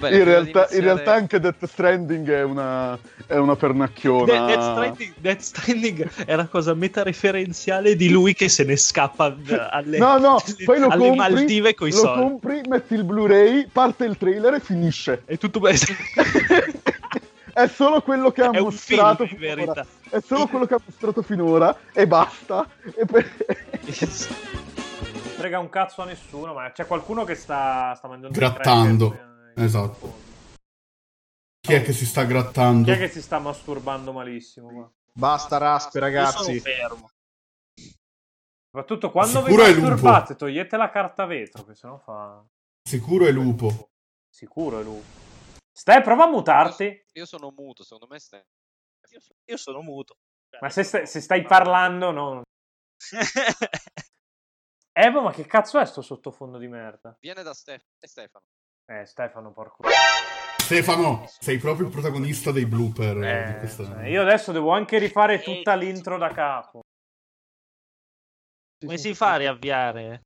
Bene, In realtà, in iniziare- realtà anche Death Stranding è una, è una pernacchiona. De- Death, Stranding, Death Stranding è una cosa metareferenziale di lui che se ne scappa eh, alle, No, no, poi lo alle compri, Maldive coi lo soldi. compri, metti il Blu-ray, parte il trailer e finisce. È tutto bello. è solo quello che ha È mostrato film, in finora. verità. È solo quello che ha mostrato finora e basta. E per- Non frega un cazzo a nessuno, ma c'è qualcuno che sta, sta mangiando i Grattando. Eh, Esatto. Chi è che si sta grattando? Chi è che si sta masturbando malissimo? qua? Basta raspe, Io sono ragazzi. fermo. Soprattutto quando vi Sicuro lupo. masturbate, togliete la carta vetro, che sennò fa... Sicuro è lupo. Sicuro è lupo. Stai, prova a mutarti. Io sono muto, secondo me stai. Io sono, io sono muto. Ma se stai, se stai parlando, no. Boh, ma che cazzo è sto sottofondo di merda? Viene da Stef- e Stefano. Eh, Stefano, porco. Stefano, sei proprio il protagonista dei blooper eh, di Eh, questa... cioè, io adesso devo anche rifare tutta l'intro da capo. Come si fa a riavviare?